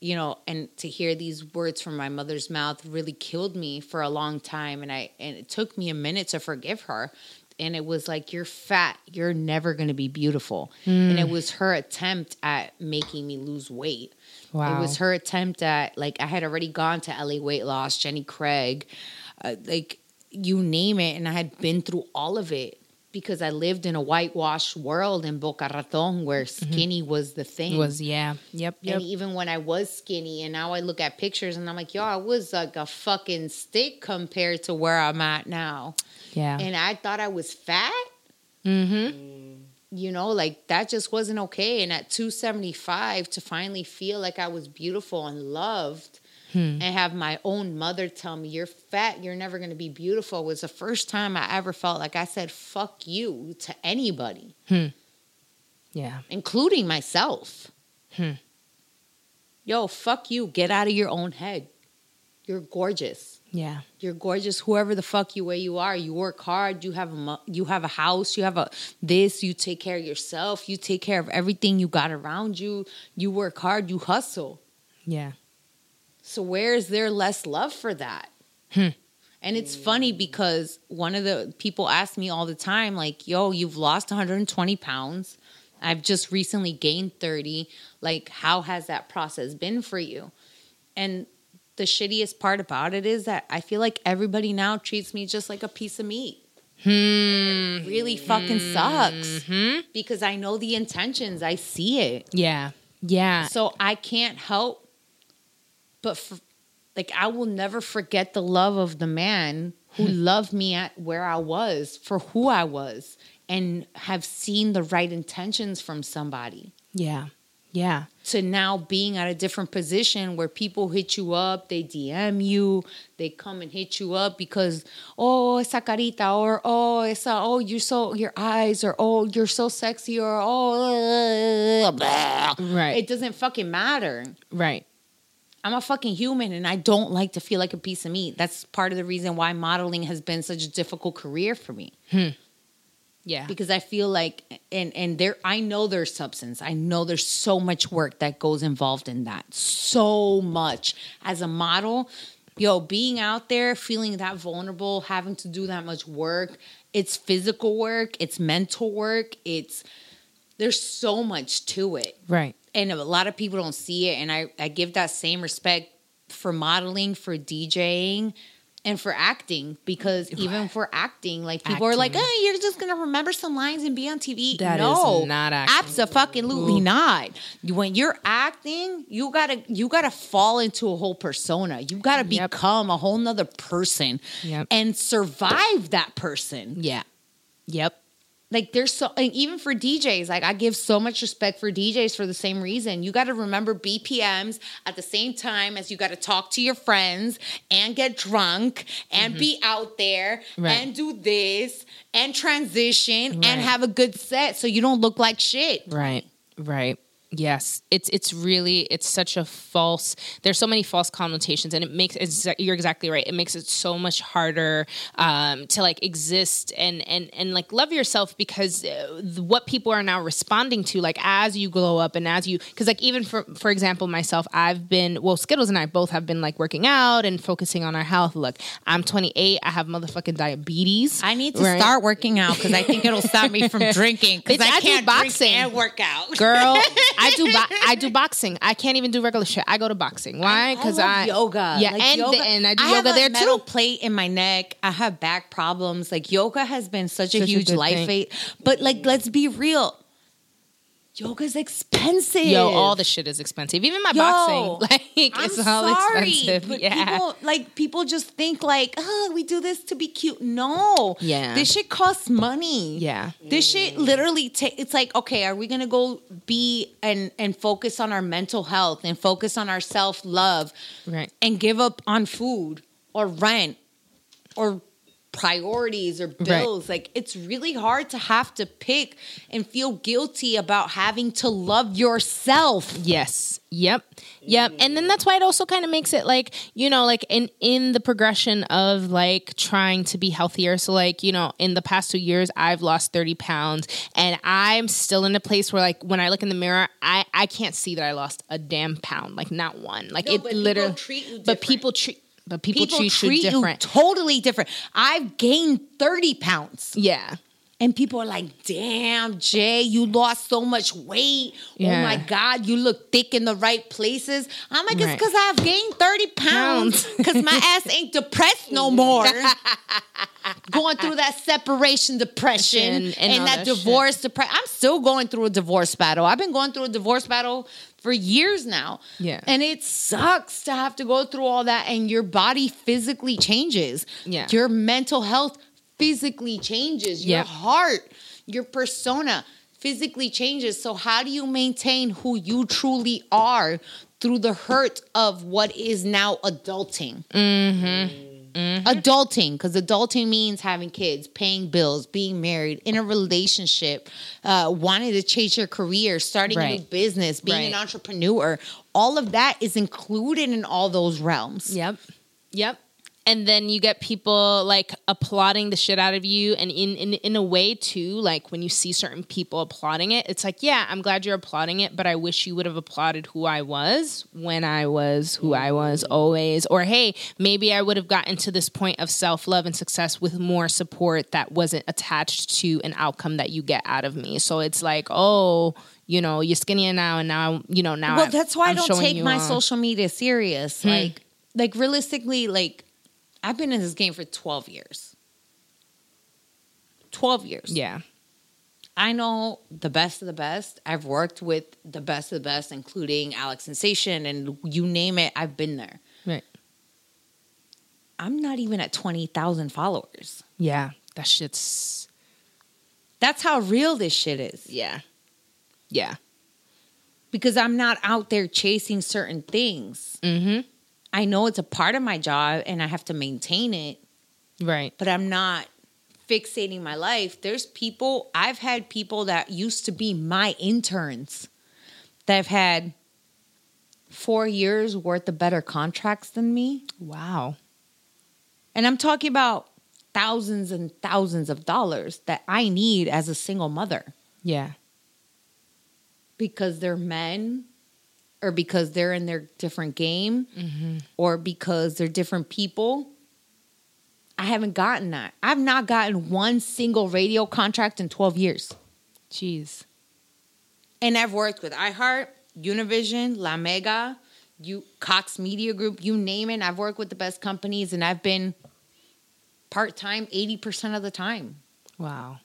you know, and to hear these words from my mother's mouth really killed me for a long time and I and it took me a minute to forgive her. And it was like, You're fat. You're never going to be beautiful. And it was her attempt at making me lose weight. Wow. It was her attempt at like I had already gone to LA Weight Loss, Jenny Craig, uh, like you name it, and I had been through all of it because I lived in a whitewashed world in Boca Raton where skinny was the thing. Was yeah. Yep. Yep. And even when I was skinny, and now I look at pictures and I'm like, yo, I was like a fucking stick compared to where I'm at now. Yeah. And I thought I was fat. mm-hmm. You know, like that just wasn't okay. And at 275, to finally feel like I was beautiful and loved and have my own mother tell me, You're fat, you're never going to be beautiful, was the first time I ever felt like I said, Fuck you to anybody, Yeah. including myself. Hmm. Yo, fuck you. Get out of your own head. You're gorgeous. Yeah. You're gorgeous, whoever the fuck you way you are. You work hard. You have a you have a house. You have a this. You take care of yourself. You take care of everything you got around you. You work hard. You hustle. Yeah. So where is there less love for that? Hmm. And it's funny because one of the people ask me all the time, like, "Yo, you've lost 120 pounds. I've just recently gained 30. Like, how has that process been for you? And the shittiest part about it is that I feel like everybody now treats me just like a piece of meat. It really fucking sucks because I know the intentions, I see it. Yeah. Yeah. So I can't help but for, like I will never forget the love of the man who hmm. loved me at where I was for who I was and have seen the right intentions from somebody. Yeah. Yeah. To now being at a different position where people hit you up, they DM you, they come and hit you up because oh esa carita or oh esa oh you're so your eyes or oh you're so sexy or oh blah. Right. It doesn't fucking matter. Right. I'm a fucking human and I don't like to feel like a piece of meat. That's part of the reason why modeling has been such a difficult career for me. Hmm. Yeah. Because I feel like and and there I know there's substance. I know there's so much work that goes involved in that. So much. As a model, yo, being out there, feeling that vulnerable, having to do that much work, it's physical work, it's mental work, it's there's so much to it right. And a lot of people don't see it and I, I give that same respect for modeling for djing and for acting because even for acting like people are like oh you're just gonna remember some lines and be on tv That is no not acting. absolutely not when you're acting you gotta you gotta fall into a whole persona you gotta Yep. become a whole nother person Yep. and survive that person Yeah. Yep. Like there's so and even for DJs, like I give so much respect for DJs for the same reason. You got to remember BPMs at the same time as you got to talk to your friends and get drunk and be out there Mm-hmm. Right. and do this and transition Right. and have a good set so you don't look like shit. Right. Right. Yes, it's it's really it's such a false. There's so many false connotations, and it makes you're exactly right. It makes it so much harder um, to like exist and and and like love yourself because uh, what people are now responding to, like as you glow up and as you, because like even for for example myself, I've been well, Skittles and I both have been like working out and focusing on our health. Look, I'm 28. I have motherfucking diabetes. I need to right? start working out because I think it'll stop me from drinking because I I can't boxing. drink and work out. girl i do bo- i do boxing i can't even do regular shit i go to boxing why because love I, yoga. yeah Like, and yoga- and i do have yoga a there metal too plate in my neck. I have back problems. Like yoga has been such, a Such a huge good life thing. aid. But like, let's be real. Yoga's expensive. yo all the shit is expensive even my Yo, boxing like I'm it's all sorry, expensive but yeah people like people just think like, oh, we do this to be cute. No, Yeah. this shit costs money. yeah This shit literally ta- it's like, okay, are we gonna go be and and focus on our mental health and focus on our self love right and give up on food or rent or priorities or bills? Like it's really hard to have to pick and feel guilty about having to love yourself. Yes. Yep. Yep. And then that's why it also kind of makes it like, you know, like in in the progression of like trying to be healthier. So like, you know, in the past 2 years I've lost 30 pounds and I'm still in a place where like when I look in the mirror, I I can't see that I lost a damn pound, like not one. Like No, it literally treat you But people treat but people, People treat, treat you you totally different. I've gained 30 pounds. yeah. And people are like, damn, Jay, you lost so much weight. Yeah. Oh my God, you look thick in the right places. I'm like, it's Right. because I've gained 30 pounds. Pounds. Because my ass ain't depressed no more. going through that separation depression And- and, and that that divorce depression. I'm still going through a divorce battle. I've been going through a divorce battle for years now. Yeah. And it sucks to have to go through all that and your body physically changes. Yeah. Your mental health physically changes. Your Yep. heart, your persona physically changes. So how do you maintain who you truly are through the hurt of what is now adulting? Mm-hmm. Adulting, because adulting means having kids, paying bills, being married, in a relationship, uh, wanting to change your career, starting a new business, being an entrepreneur. All of that is included in all those realms. Yep. Yep. And then you get people like applauding the shit out of you and in, in in a way too like when you see certain people applauding it it's like yeah i'm glad you're applauding it but i wish you would have applauded who i was when i was who i was always. Or hey maybe i would have gotten to this point of self-love and success with more support that wasn't attached to an outcome that you get out of me. So it's like oh you know you're skinnier now and now you know now well I've- that's why i I'm don't take my uh, social media serious. Like like realistically like i've been in this game for 12 years 12 years yeah I know the best of the best. I've worked with the best of the best, including Alex Sensation, and you name it, I've been there. right I'm not even at 20,000 followers. yeah that shit's That's how real this shit is. yeah yeah Because I'm not out there chasing certain things. mm-hmm I know it's a part of my job and I have to maintain it, right but I'm not fixating my life. There's people, I've had people that used to be my interns that have had four years worth of better contracts than me. wow And I'm talking about thousands and thousands of dollars that I need as a single mother yeah because they're men or because they're in their different game mm-hmm. or because they're different people. I haven't gotten that. I've not gotten one single radio contract in 12 years. jeez And I've worked with iHeart, Univision, La Mega, you Cox Media Group, you name it. I've worked with the best companies and I've been part-time 80% of the time. wow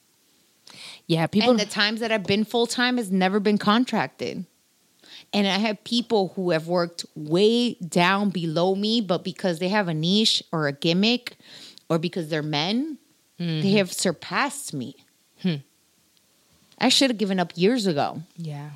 yeah people and the times that I've been full time has never been contracted. And I have people who have worked way down below me, but because they have a niche or a gimmick or because they're men, they mm-hmm. have surpassed me. Hmm. I should have given up years ago, yeah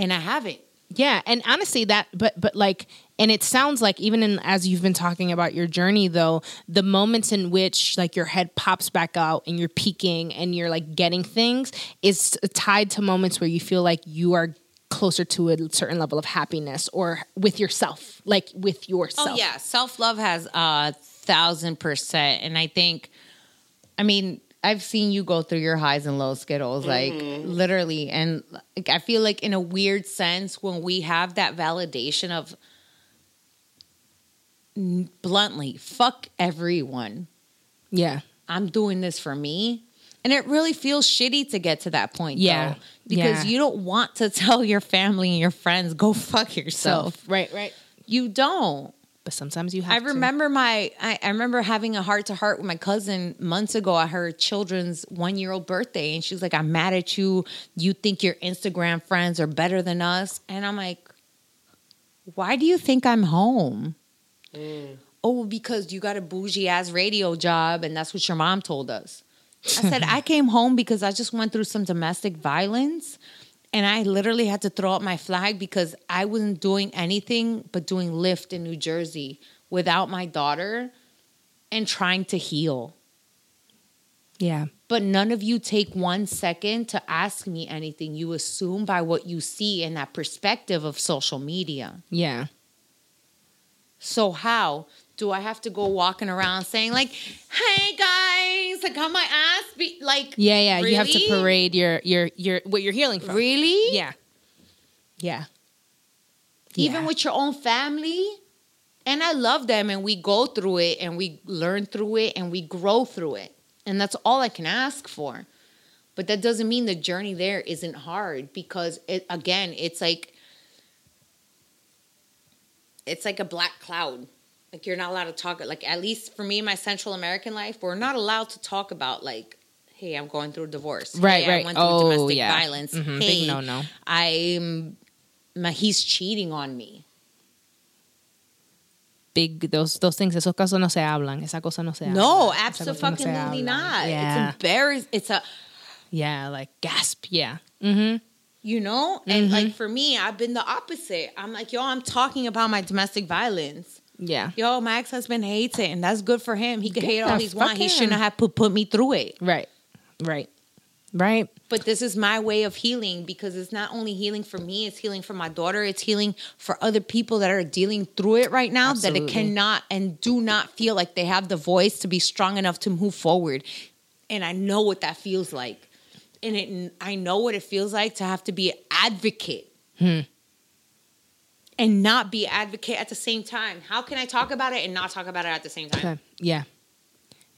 and I haven't. Yeah, and honestly, that but but like, and it sounds like even in as you've been talking about your journey, though, the moments in which like your head pops back out and you're peaking and you're like getting things is tied to moments where you feel like you are closer to a certain level of happiness or with yourself, like with yourself. Oh yeah, self love has a thousand percent, and I think, I mean, I've seen you go through your highs and lows, Skittles, like mm-hmm. literally, and like, I feel like in a weird sense when we have that validation of bluntly, fuck everyone. yeah, I'm doing this for me. And it really feels shitty to get to that point, Yeah. though, because Yeah. you don't want to tell your family and your friends, go fuck yourself. self, right, right. You don't. But sometimes you have. To I to. remember my I, I remember having a heart to heart with my cousin months ago at her children's one year old birthday and she was like, I'm mad at you. You think your Instagram friends are better than us. And I'm like, Why do you think I'm home? Mm. Oh, because you got a bougie ass radio job and that's what your mom told us. I said, I came home because I just went through some domestic violence and I literally had to throw up my flag because I wasn't doing anything but doing Lyft in New Jersey without my daughter and trying to heal. Yeah, But none of you take one second to ask me anything. You assume by what you see in that perspective of social media. yeah, So how do I have to go walking around saying like, "Hey guys, I got my ass beat"? Like, yeah, yeah. You have to parade your your your what you're healing from. Really? Yeah, yeah. even Yeah. with your own family. And I love them, and we go through it, and we learn through it, and we grow through it. And that's all I can ask for. But that doesn't mean the journey there isn't hard because it again, it's like it's like a black cloud. Like you're not allowed to talk like at least for me in my Central American life, we're not allowed to talk about like Hey, I'm going through a divorce. Right, hey, right. I went through Oh, domestic yeah. violence. Mhm, Hey, big no-no. I'm my, he's cheating on me. Big those those things. Esos casos no se hablan. Esa cosa no se habla. No, cosa no absolutely not. Yeah, It's embarrassing. It's a yeah. Like gasp. Yeah. Mm-hmm. you know, and like for me, I've been the opposite. I'm like, yo, I'm talking about my domestic violence. Yeah. Yo, my ex husband hates it, and that's good for him. He can hate all he's want. He shouldn't have put put me through it. Right. Right. Right. But this is my way of healing because it's not only healing for me, it's healing for my daughter, it's healing for other people that are dealing through it right now that it cannot and do not feel like they have the voice to be strong enough to move forward. And I know what that feels like. And it I know what it feels like to have to be an advocate. And not be advocate at the same time. How can I talk about it and not talk about it at the same time? Okay. Yeah.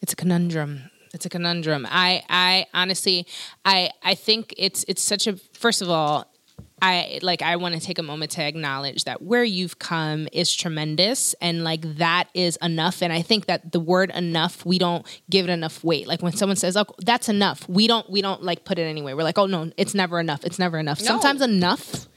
It's a conundrum. It's a conundrum. I I honestly I I think it's it's such a first of all, I like I want to take a moment to acknowledge that where you've come is tremendous and like that is enough and I think that the word enough we don't give it enough weight. Like when someone says, "Oh, that's enough." We don't we don't like put it anyway. We're like, "Oh no, it's never enough. It's never enough." No. Sometimes enough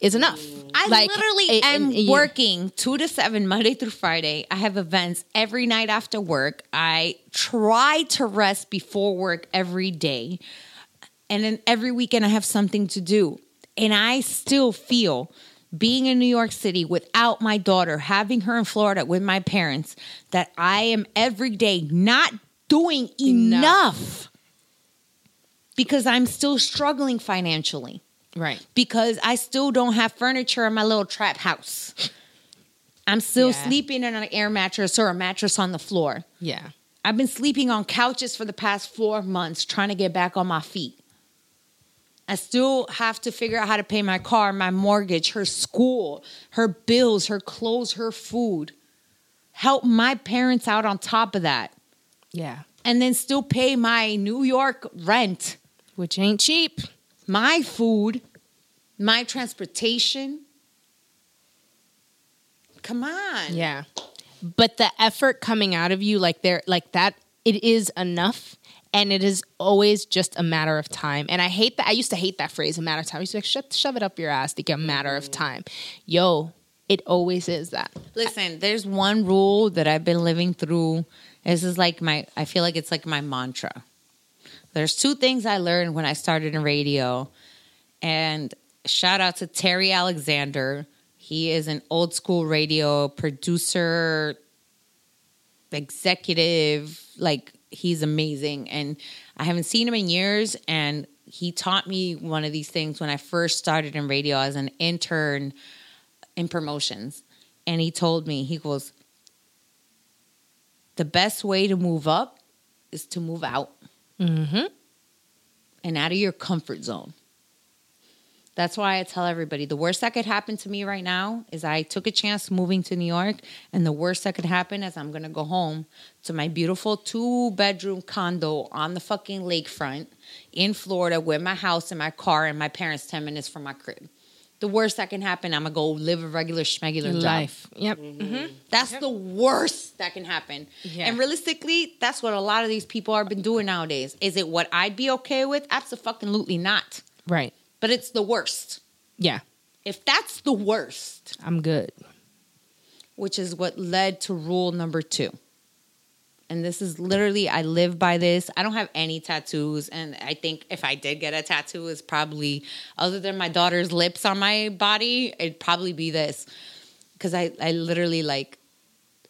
is enough. I Like, literally a- am and- yeah. working two to seven Monday through Friday. I have events every night after work. I try to rest before work every day. And then every weekend I have something to do. And I still feel being in New York City without my daughter, having her in Florida with my parents, that I am every day not doing Enough. enough because I'm still struggling financially Right. because I still don't have furniture in my little trap house. I'm still Yeah. sleeping in an air mattress or a mattress on the floor. Yeah. I've been sleeping on couches for the past four months trying to get back on my feet. I still have to figure out how to pay my car, my mortgage, her school, her bills, her clothes, her food. Help my parents out on top of that. Yeah. And then still pay my New York rent. Which ain't cheap. my food, my transportation. Come on. Yeah. But the effort coming out of you, like there, like that, it is enough. And it is always just a matter of time. And I hate that. I used to hate that phrase, a matter of time. I used to like, shut, shove it up your ass, like a matter of mm-hmm. time. Yo, it always is that. Listen, there's one rule that I've been living through. This is like my, I feel like it's like my mantra. There's two things I learned when I started in radio. And shout out to Terry Alexander. He is an old school radio producer, executive. Like, he's amazing. And I haven't seen him in years. And he taught me one of these things when I first started in radio as an intern in promotions. And he told me, he goes, the best way to move up is to move out Mm-hmm. and out of your comfort zone. That's why I tell everybody the worst that could happen to me right now is I took a chance moving to New York, and the worst that could happen is I'm gonna go home to my beautiful two bedroom condo on the fucking lakefront in Florida with my house and my car and my parents 10 minutes from my crib. The worst that can happen, I'm gonna go live a regular schmegular job. Life. Yep. Mm-hmm. That's the worst that can happen. Yeah. And realistically, that's what a lot of these people have been doing nowadays. Is it what I'd be okay with? Absolutely not. Right. But it's the worst. Yeah. If that's the worst, I'm good. which is what led to rule number two. And this is literally, I live by this. I don't have any tattoos. And I think if I did get a tattoo, it's probably, other than my daughter's lips on my body, it'd probably be this. Because I, I literally like,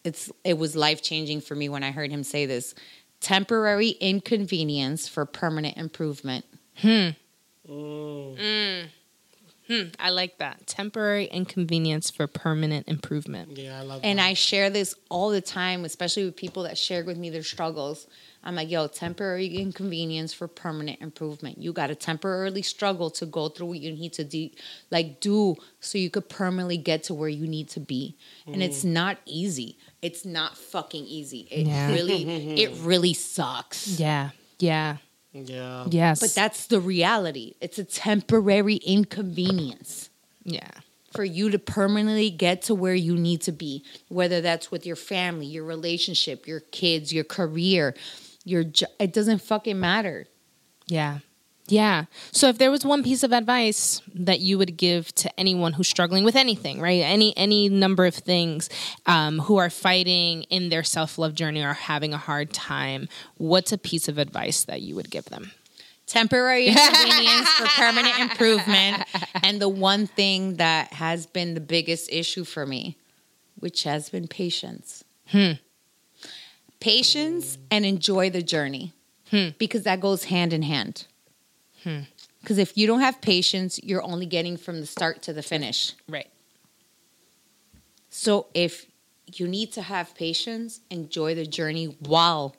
it's it was life changing for me when I heard him say this. Temporary inconvenience for permanent improvement. Hmm. Mm. Mm. Hmm, I like that. Temporary inconvenience for permanent improvement. Yeah, I love And that. I share this all the time, especially with people that share with me their struggles. I'm like, yo, temporary inconvenience for permanent improvement. You got to temporarily struggle to go through what you need to do, like do, so you could permanently get to where you need to be. And it's mm. not easy. It's not fucking easy. It Yeah. really, it really sucks. Yeah. Yeah. Yeah. Yes. But that's the reality. It's a temporary inconvenience. yeah. for you to permanently get to where you need to be, whether that's with your family, your relationship, your kids, your career, your jo- it doesn't fucking matter. Yeah. Yeah. So if there was one piece of advice that you would give to anyone who's struggling with anything, right? Any any number of things, um, who are fighting in their self love journey or having a hard time, what's a piece of advice that you would give them? Temporary inconvenience for permanent improvement. And the one thing that has been the biggest issue for me, which has been patience. Patience and enjoy the journey because that goes hand in hand. Hmm. Because if you don't have patience, you're only getting from the start to the finish. Right. So if you need to have patience, enjoy the journey while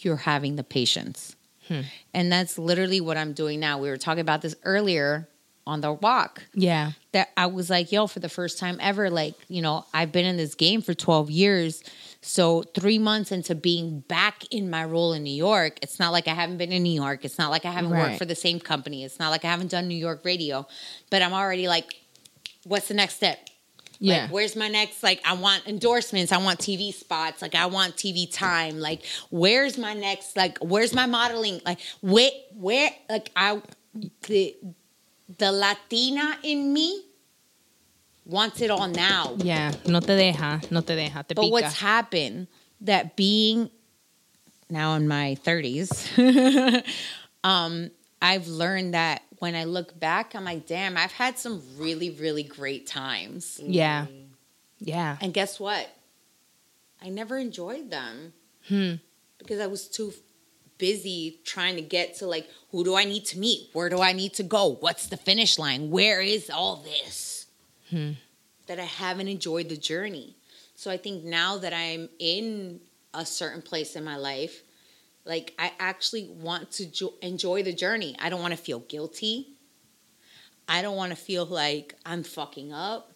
you're having the patience. Hmm. And that's literally what I'm doing now. We were talking about this earlier on the walk. Yeah. That I was like, yo, for the first time ever, like, you know, I've been in this game for 12 years. So, three months into being back in my role in New York, it's not like I haven't been in New York. It's not like I haven't Right. worked for the same company. It's not like I haven't done New York radio. But I'm already like, what's the next step? Yeah. Like, where's my next? Like, I want endorsements. I want TV spots. Like, I want TV time. Like, where's my next? Like, where's my modeling? Like, where, where? Like, I, the, the Latina in me wants it all now. yeah. No te deja. No te deja. Te But pica. what's happened that being now in my 30s, um, I've learned that when I look back, I'm like, damn, I've had some really, really great times. yeah. Yeah. And guess what? I never enjoyed them Hmm. because I was too busy trying to get to like, who do I need to meet? Where do I need to go? What's the finish line? Where is all this? Hmm. That I haven't enjoyed the journey. So I think now that I'm in a certain place in my life, like I actually want to jo- enjoy the journey. I don't want to feel guilty. I don't want to feel like I'm fucking up.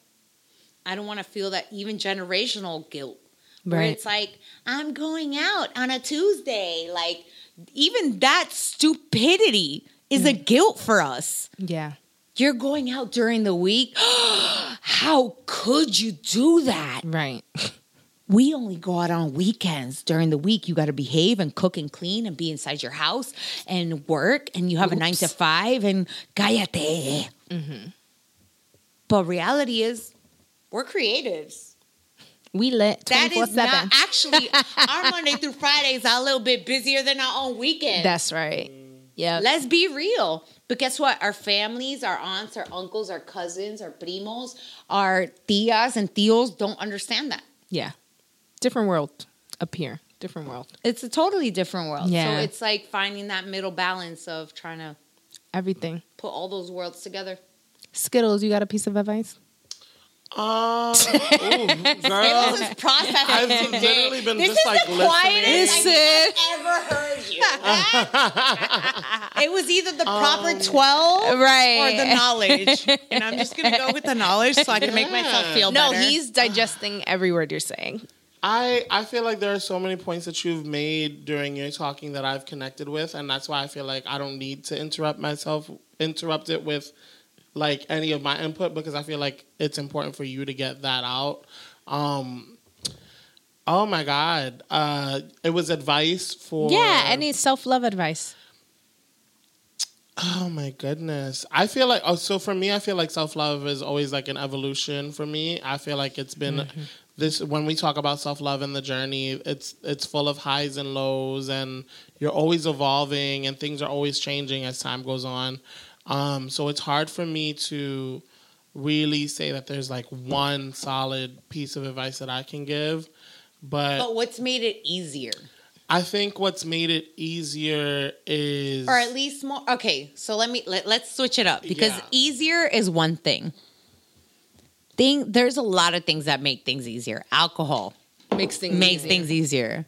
I don't want to feel that even generational guilt where Right. it's like I'm going out on a Tuesday. Like even that stupidity is a guilt for us. Yeah. You're going out during the week. How could you do that? Right. We only go out on weekends. During the week, you got to behave and cook and clean and be inside your house and work, and you have a nine to five and cállate. Mm-hmm. But reality is, we're creatives. We lit That 24 is not 7. actually our Monday through Fridays are a little bit busier than our own weekend. That's right. Yeah. Let's be real. But guess what? Our families, our aunts, our uncles, our cousins, our primos, our tias and tios don't understand that. Yeah. Different world up here. Different world. It's a totally different world. Yeah. So it's like finding that middle balance of trying to Everything. put all those worlds together. Skittles, you got a piece of advice? Uh, ooh, girl. This is processing. I've literally been this just like the listening. quietest Listen. I've ever heard you. it was either the proper Um, 12 Right. or the knowledge. And I'm just going to go with the knowledge so I can make myself feel No, better. No, he's digesting every word you're saying. I I feel like there are so many points that you've made during your talking that I've connected with, and that's why I feel like I don't need to interrupt myself, interrupt it with like any of my input because I feel like it's important for you to get that out. Um, oh my God, uh, it was advice for Yeah, any self love advice. Oh my goodness. I feel like oh so for me I feel like self-love is always like an evolution for me. I feel like it's been this when we talk about self-love and the journey, it's it's full of highs and lows and you're always evolving and things are always changing as time goes on. Um so it's hard for me to really say that there's like one solid piece of advice that I can give. But But what's made it easier? I think what's made it easier is Or at least more. Okay, so let me let, let's switch it up because Yeah. easier is one thing. Thing there's a lot of things that make things easier. Alcohol Makes things makes things easier.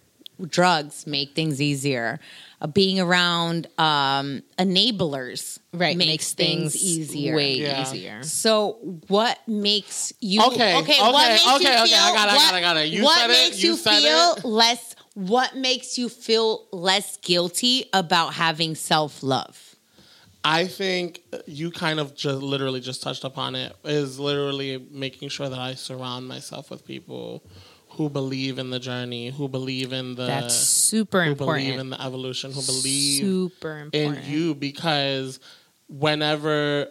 Drugs make things easier. Uh, being around um, enablers Right. makes, things, easier. Way Yeah. easier. So what makes you Okay, Okay, okay, what makes you okay, feel okay, I got it, I got it, I got it. You what said it, makes you you, said feel it. less what makes you feel less guilty about having self-love? I think you kind of just literally just touched upon it is literally making sure that I surround myself with people who believe in the journey, who believe in the That's super who important. believe in the evolution, who believe super important. in you because whenever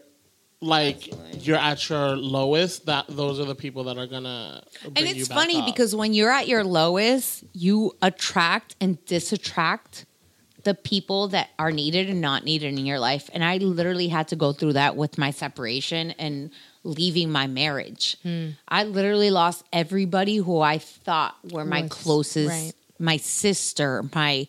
like you're at your lowest, that those are the people that are gonna bring And you it's back funny up. because when you're at your lowest, you attract and disattract the people that are needed and not needed in your life. And I literally had to go through that with my separation and leaving my marriage. Hmm. I literally lost everybody who I thought were my Was- closest, right. my sister, my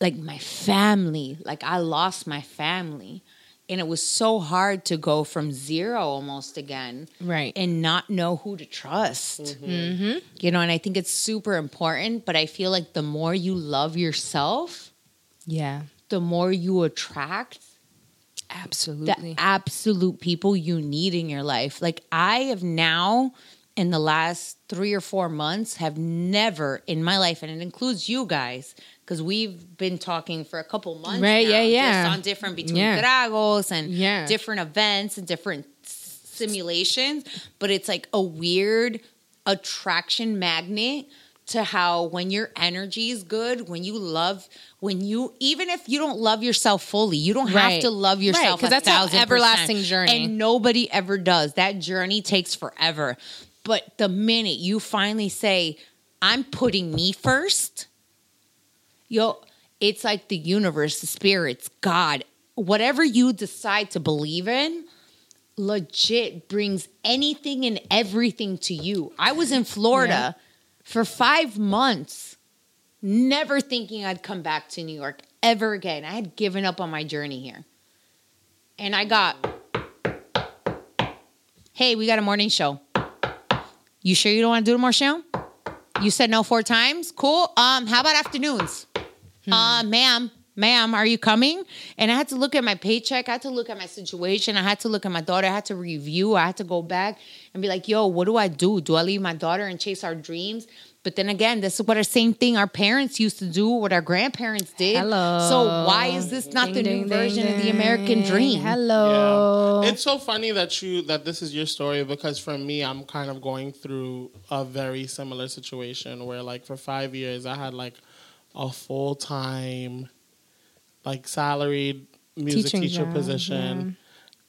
like my family. Like I lost my family. And it was so hard to go from zero almost again. Right. And not know who to trust. Mm-hmm. You know, and I think it's super important. But I feel like the more you love yourself, Yeah. the more you attract the Absolutely. absolute people you need in your life. Like I have now in the last 3 or 4 months have never in my life and it includes you guys because we've been talking for a couple months Right, now, yeah, yeah. on different between Yeah. tragos and Yeah. different events and different simulations but it's like a weird attraction magnet to how when your energy is good when you love when you even if you don't love yourself fully you don't have to love yourself because a that's an everlasting percent. journey. and nobody ever does. That journey takes forever. But the minute you finally say i'm putting me first yo it's like the universe the spirits god whatever you decide to believe in legit brings anything and everything to you. I was in florida for five months never thinking i'd come back to new york ever again. I had given up on my journey here. And i got hey we got a morning show. You sure you don't want to do the more show? You said no four times? Cool. Um how about afternoons? Uh, ma'am, ma'am, are you coming? And I had to look at my paycheck. I had to look at my situation. I had to look at my daughter. I had to review. I had to go back and be like, yo, what do I do? Do I leave my daughter and chase our dreams? But then again, this is what our same thing our parents used to do, what our grandparents did. Hello. So why is this not Ding, the ding, new ding, version of the. American dream? Hello. Yeah. It's so funny that you that this is your story because for me, I'm kind of going through a very similar situation where, like, for five years, I had like a full time, like, salaried music Teaching teacher job, position.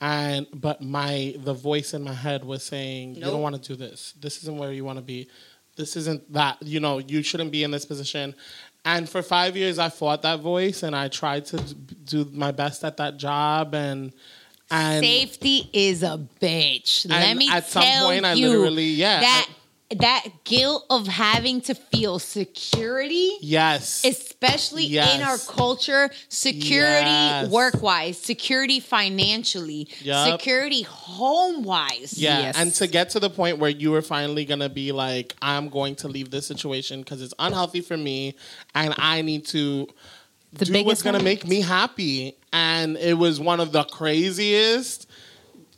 And but my the voice in my head was saying, "You don't want to do this. This isn't where you want to be. This isn't that. You know, you shouldn't be in this position." And for five years, I fought that voice, and I tried to do my best at that job, and and Safety is a bitch. Let me at some tell point, I you literally- yeah, that that guilt of having to feel security yes, especially Yes. in our culture security Yes. work wise security financially Yup. security home wise Yeah, Yes. and to get to the point where you were finally gonna be like, I'm going to leave this situation because it's unhealthy for me, and I need to The do biggest what's gonna make me happy. And it was one of the craziest.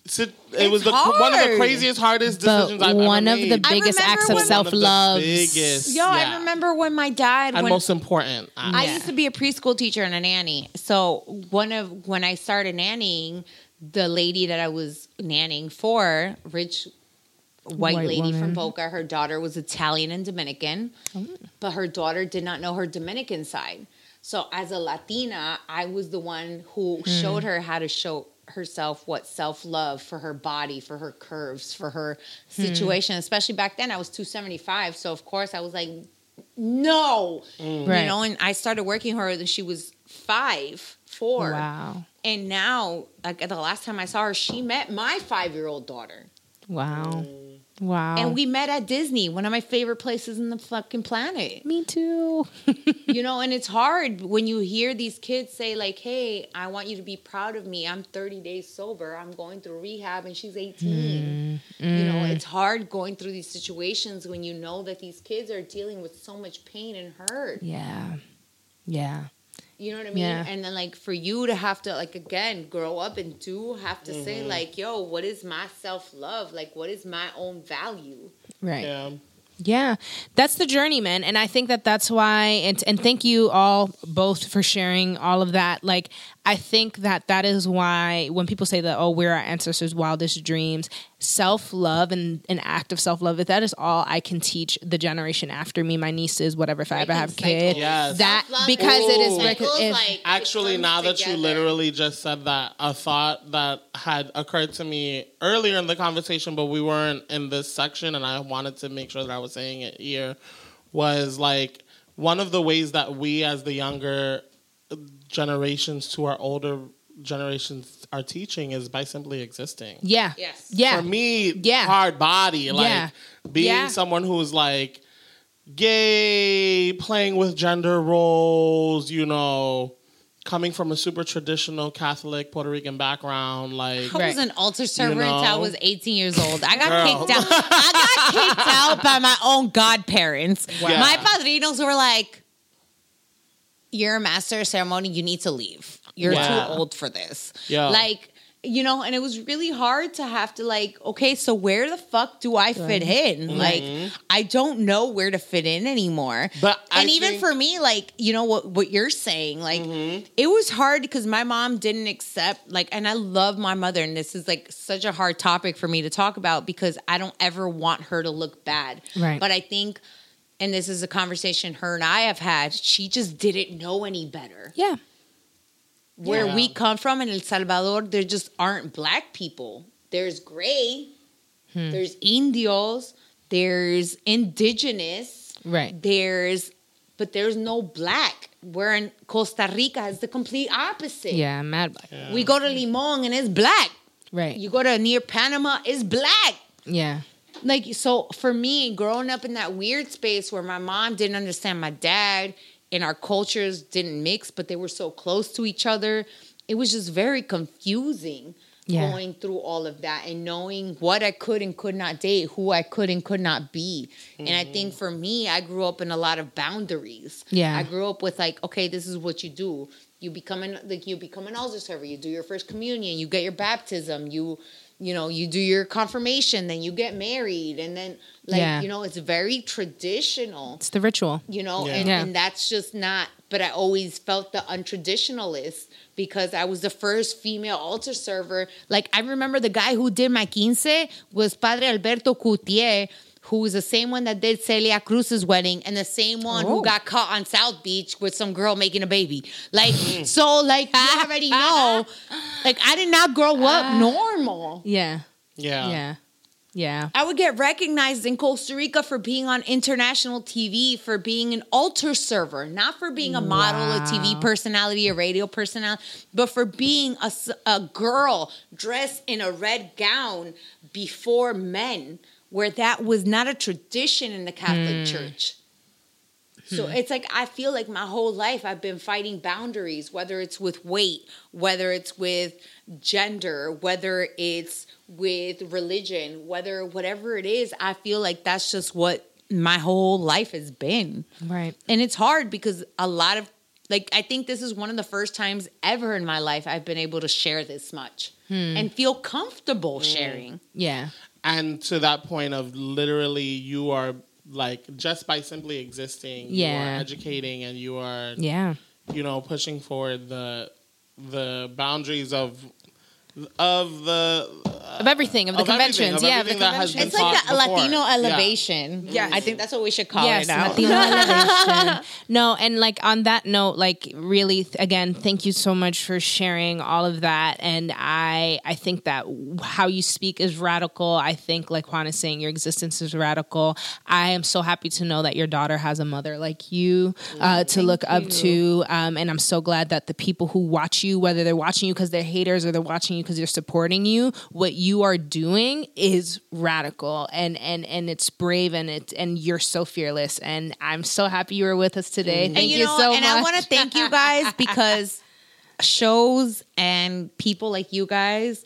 sit- It was the one of the craziest, hardest But decisions I've one ever of the biggest acts of self love. One of the biggest, yo yeah. i remember when my dad and when, most important. I- I Yeah. used to be a preschool teacher and a nanny. So one of when I started nannying, the lady that I was nannying for, rich white, White lady from. Boca, her daughter was Italian and Dominican, Oh. but her daughter did not know her Dominican side. So as a Latina, I was the one who Hmm. showed her how to show herself what self-love for her body for her curves for her Hmm. situation especially back then i was 275 so of course i was like no Right. you know and i started working her when she was five four Wow. and now like the last time i saw her she met my five-year-old daughter Wow. Mm. Wow. and we met at disney one of my favorite places in the fucking planet Me too. you know and it's hard when you hear these kids say like hey i want you to be proud of me i'm 30 days sober i'm going through rehab and she's 18 mm, you know mm. it's hard going through these situations when you know that these kids are dealing with so much pain and hurt yeah. Yeah. You know what i mean Yeah. and then like for you to have to like again grow up and do have to say mm-hmm. like yo what is my self-love like what is my own value Right. yeah. Yeah, that's the journey, man. And I think that that's why, and, and thank you all both for sharing all of that. Like, I think that that is why when people say that, oh, we're our ancestors' wildest dreams, self love and an act of self love, if that is all I can teach the generation after me, my nieces, whatever, if I ever have Breaking kids, Yes. that because it is Ooh. rec- cycles, if- like, it Actually, comes now that you literally just said that, a thought that had occurred to me earlier in the conversation, but we weren't in this section, and I wanted to make sure that I was saying it here, was like one of the ways that we, as the younger generations to our older generations, are teaching is by simply existing. yeah, Yes. yeah, For me, Yeah. hard body, like Yeah. being Yeah. someone who's like, gay, playing with gender roles, you know, coming from a super traditional Catholic Puerto Rican background, like I was an altar server know? until I was 18 years old. I got Girl. kicked out. I got kicked out by my own godparents. Wow. My padrinos were like, "You're a master of ceremony. You need to leave. You're Yeah. too old for this." Yeah. Like, you know, and it was really hard to have to like, okay, so where the fuck do I fit in? Like, I don't know where to fit in anymore. Mm-hmm. But I and even think- for me, like, you know what what you're saying, like, Mm-hmm. it was hard because my mom didn't accept, like, and I love my mother, and this is like such a hard topic for me to talk about because I don't ever want her to look bad. Right. But I think, and this is a conversation her and I have had, she just didn't know any better Yeah. where Yeah. we come from in El Salvador, there just aren't black people. There's gray, Hmm. there's indios, there's indigenous, Right. there's, but there's no black. Where in Costa Rica it's the complete opposite. Yeah, I'm mad black. We go to Limon and it's black. Right. You go to near Panama, it's black. yeah. Like so for me, growing up in that weird space where my mom didn't understand my dad and our cultures didn't mix, but they were so close to each other, it was just very confusing Yeah. going through all of that and knowing what I could and could not date, who I could and could not be. And I think mm-hmm. for me, I grew up in a lot of boundaries. Yeah. I grew up with like, okay, this is what you do. You become an like you become an altar server. You do your first communion. You get your baptism. You you know you do your confirmation. Then you get married, and then like Yeah. you know it's very traditional. It's the ritual. You know, Yeah. and, Yeah. and that's just not. But I always felt the untraditionalist because I was the first female altar server. Like I remember the guy who did my quince was Padre Alberto Cutié, who was the same one that did Celia Cruz's wedding, and the same one Oh. who got caught on South Beach with some girl making a baby. Like so, like I already know. Like I did not grow up uh-huh. normal. Yeah. yeah, Yeah. Yeah. I would get recognized in Costa Rica for being on international TV, for being an altar server, not for being a model, a TV personality, a radio personality, but for being a, a girl dressed in a red gown before men, where that was not a tradition in the Catholic hmm. Church. So hmm. it's like I feel like my whole life I've been fighting boundaries, whether it's with weight, whether it's with gender, whether it's with religion, whether whatever it is, I feel like that's just what my whole life has been. Right. And it's hard because a lot of like I think this is one of the first times ever in my life I've been able to share this much hmm. and feel comfortable sharing. Yeah. And to that point of literally you are like just by simply existing, you Yeah. are educating and you are Yeah. you know pushing forward the the boundaries of of the Of everything, of the Of everything, conventions. of yeah, of the everything that has conventions. It's like taught the before. Latino Yeah. elevation. Yes. I think that's what we should call yes, it now. Latino elevation. No, and like on that note, like really, th- again, thank you so much for sharing all of that. And I, I think that how you speak is radical. I think, like Juan is saying, your existence is radical. I am so happy to know that your daughter has a mother like you uh, to look up to, um, and I'm so glad that the people who watch you, whether they're watching you because they're haters or they're watching you because they're supporting you, what you are doing is radical and and and it's brave and it's and you're so fearless. And I'm so happy you were with us today. Mm-hmm. Thank and you, you, know, so and much. I want to thank you guys because shows and people like you guys,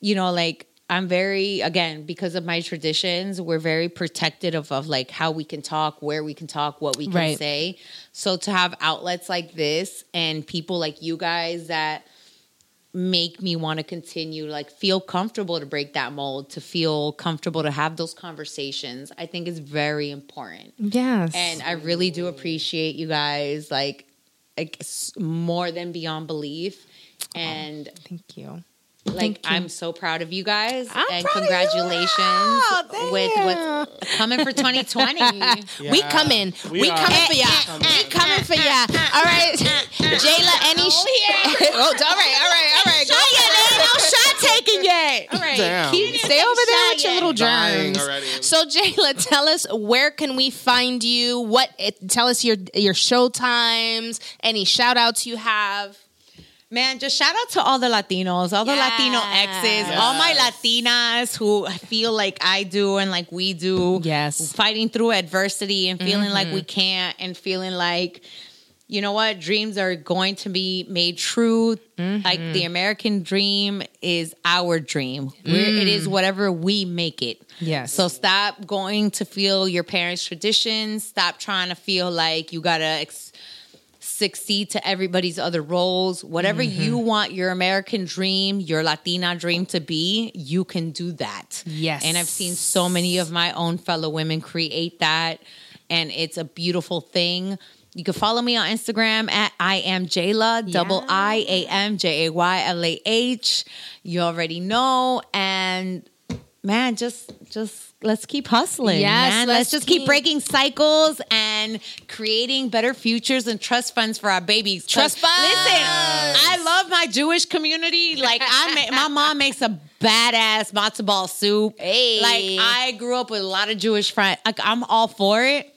you know, like I'm very again because of my traditions, we're very protected of, of like how we can talk, where we can talk, what we can Right. say. So to have outlets like this and people like you guys that make me want to continue like feel comfortable to break that mold to feel comfortable to have those conversations i think is very important yes. and I really do appreciate you guys like, like more than beyond belief. And thank you. Like thank. I'm so proud of you guys I'm and proud of you. congratulations Oh, with damn. what's coming for 2020. We coming. We, We coming for ya. Coming. We coming for ya. All right, Jayla. Any? Oh, sh- oh, all right, all right, all right. Go Shot ahead. no shot taken yet. All right, Damn. keep, stay over there with your little germs. So, Jayla, tell us where can we find you? What? Tell us your your show times. Any shout outs you have? Man, just shout out to all the Latinos, all the Latino exes, Yes. all my Latinas who feel like I do and like we do. Yes. Fighting through adversity and feeling like we mm-hmm. can't and feeling like, you know what, dreams are going to be made true. Mm-hmm. Like the American dream is our dream. We're, it is mm. whatever we make it. Yes. So stop going to feel your parents' traditions. Stop trying to feel like you gotta ex- succeed to everybody's other roles. Whatever Mm-hmm. you want your American dream, your Latina dream to be, you can do that. Yes. And I've seen so many of my own fellow women create that, and it's a beautiful thing. You can follow me on Instagram at I am Jayla, double I A M J A Y L A H. You already know. And man, just just let's keep hustling. Yes, man. let's Let's, just keep- keep breaking cycles and creating better futures and trust funds for our babies. Trust funds. Listen, I love my Jewish community. Like I, ma- my mom makes a badass matzo ball soup. Hey. Like I grew up with a lot of Jewish friends. Like I'm all for it,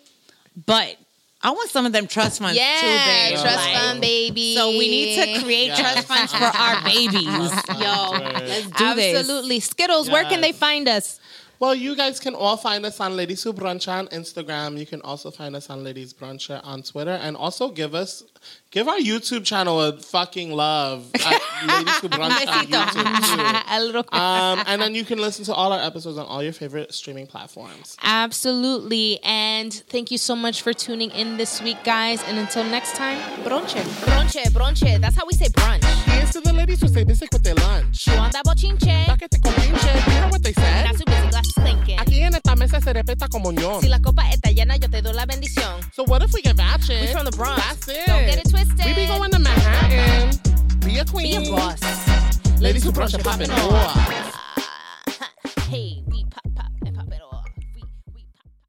but. I want some of them trust funds Yeah, too, babe. trust Like, fund baby. So we need to create Yes. trust funds for our babies. Yo, let's do this. Absolutely. Skittles, where can they find us? Well, you guys can all find us on Ladies Who Brunch on Instagram. You can also find us on Ladies Brunch on Twitter, and also give us give our YouTube channel a fucking love Ladies Who Brunch on YouTube too. Um, and then you can listen to all our episodes on all your favorite streaming platforms. Absolutely. And thank you so much for tuning in this week, guys. And until next time, bronche. Bronche, bronche. That's how we say brunch. Here's to the ladies who stay busy with their lunch. You want that bochinche? Páquete con pinche. You hear what they said? Not too busy, glasses clinking. Aquí en esta mesa se respeta como ñón. Si la copa está llena, yo te doy la bendición. So what if we get ratchet? We from the Bronx. That's it. Don't get it twisted. We be going to Manhattan. Be a queen. Be a boss. Ladies who brunch are popping off. Hey, we pop.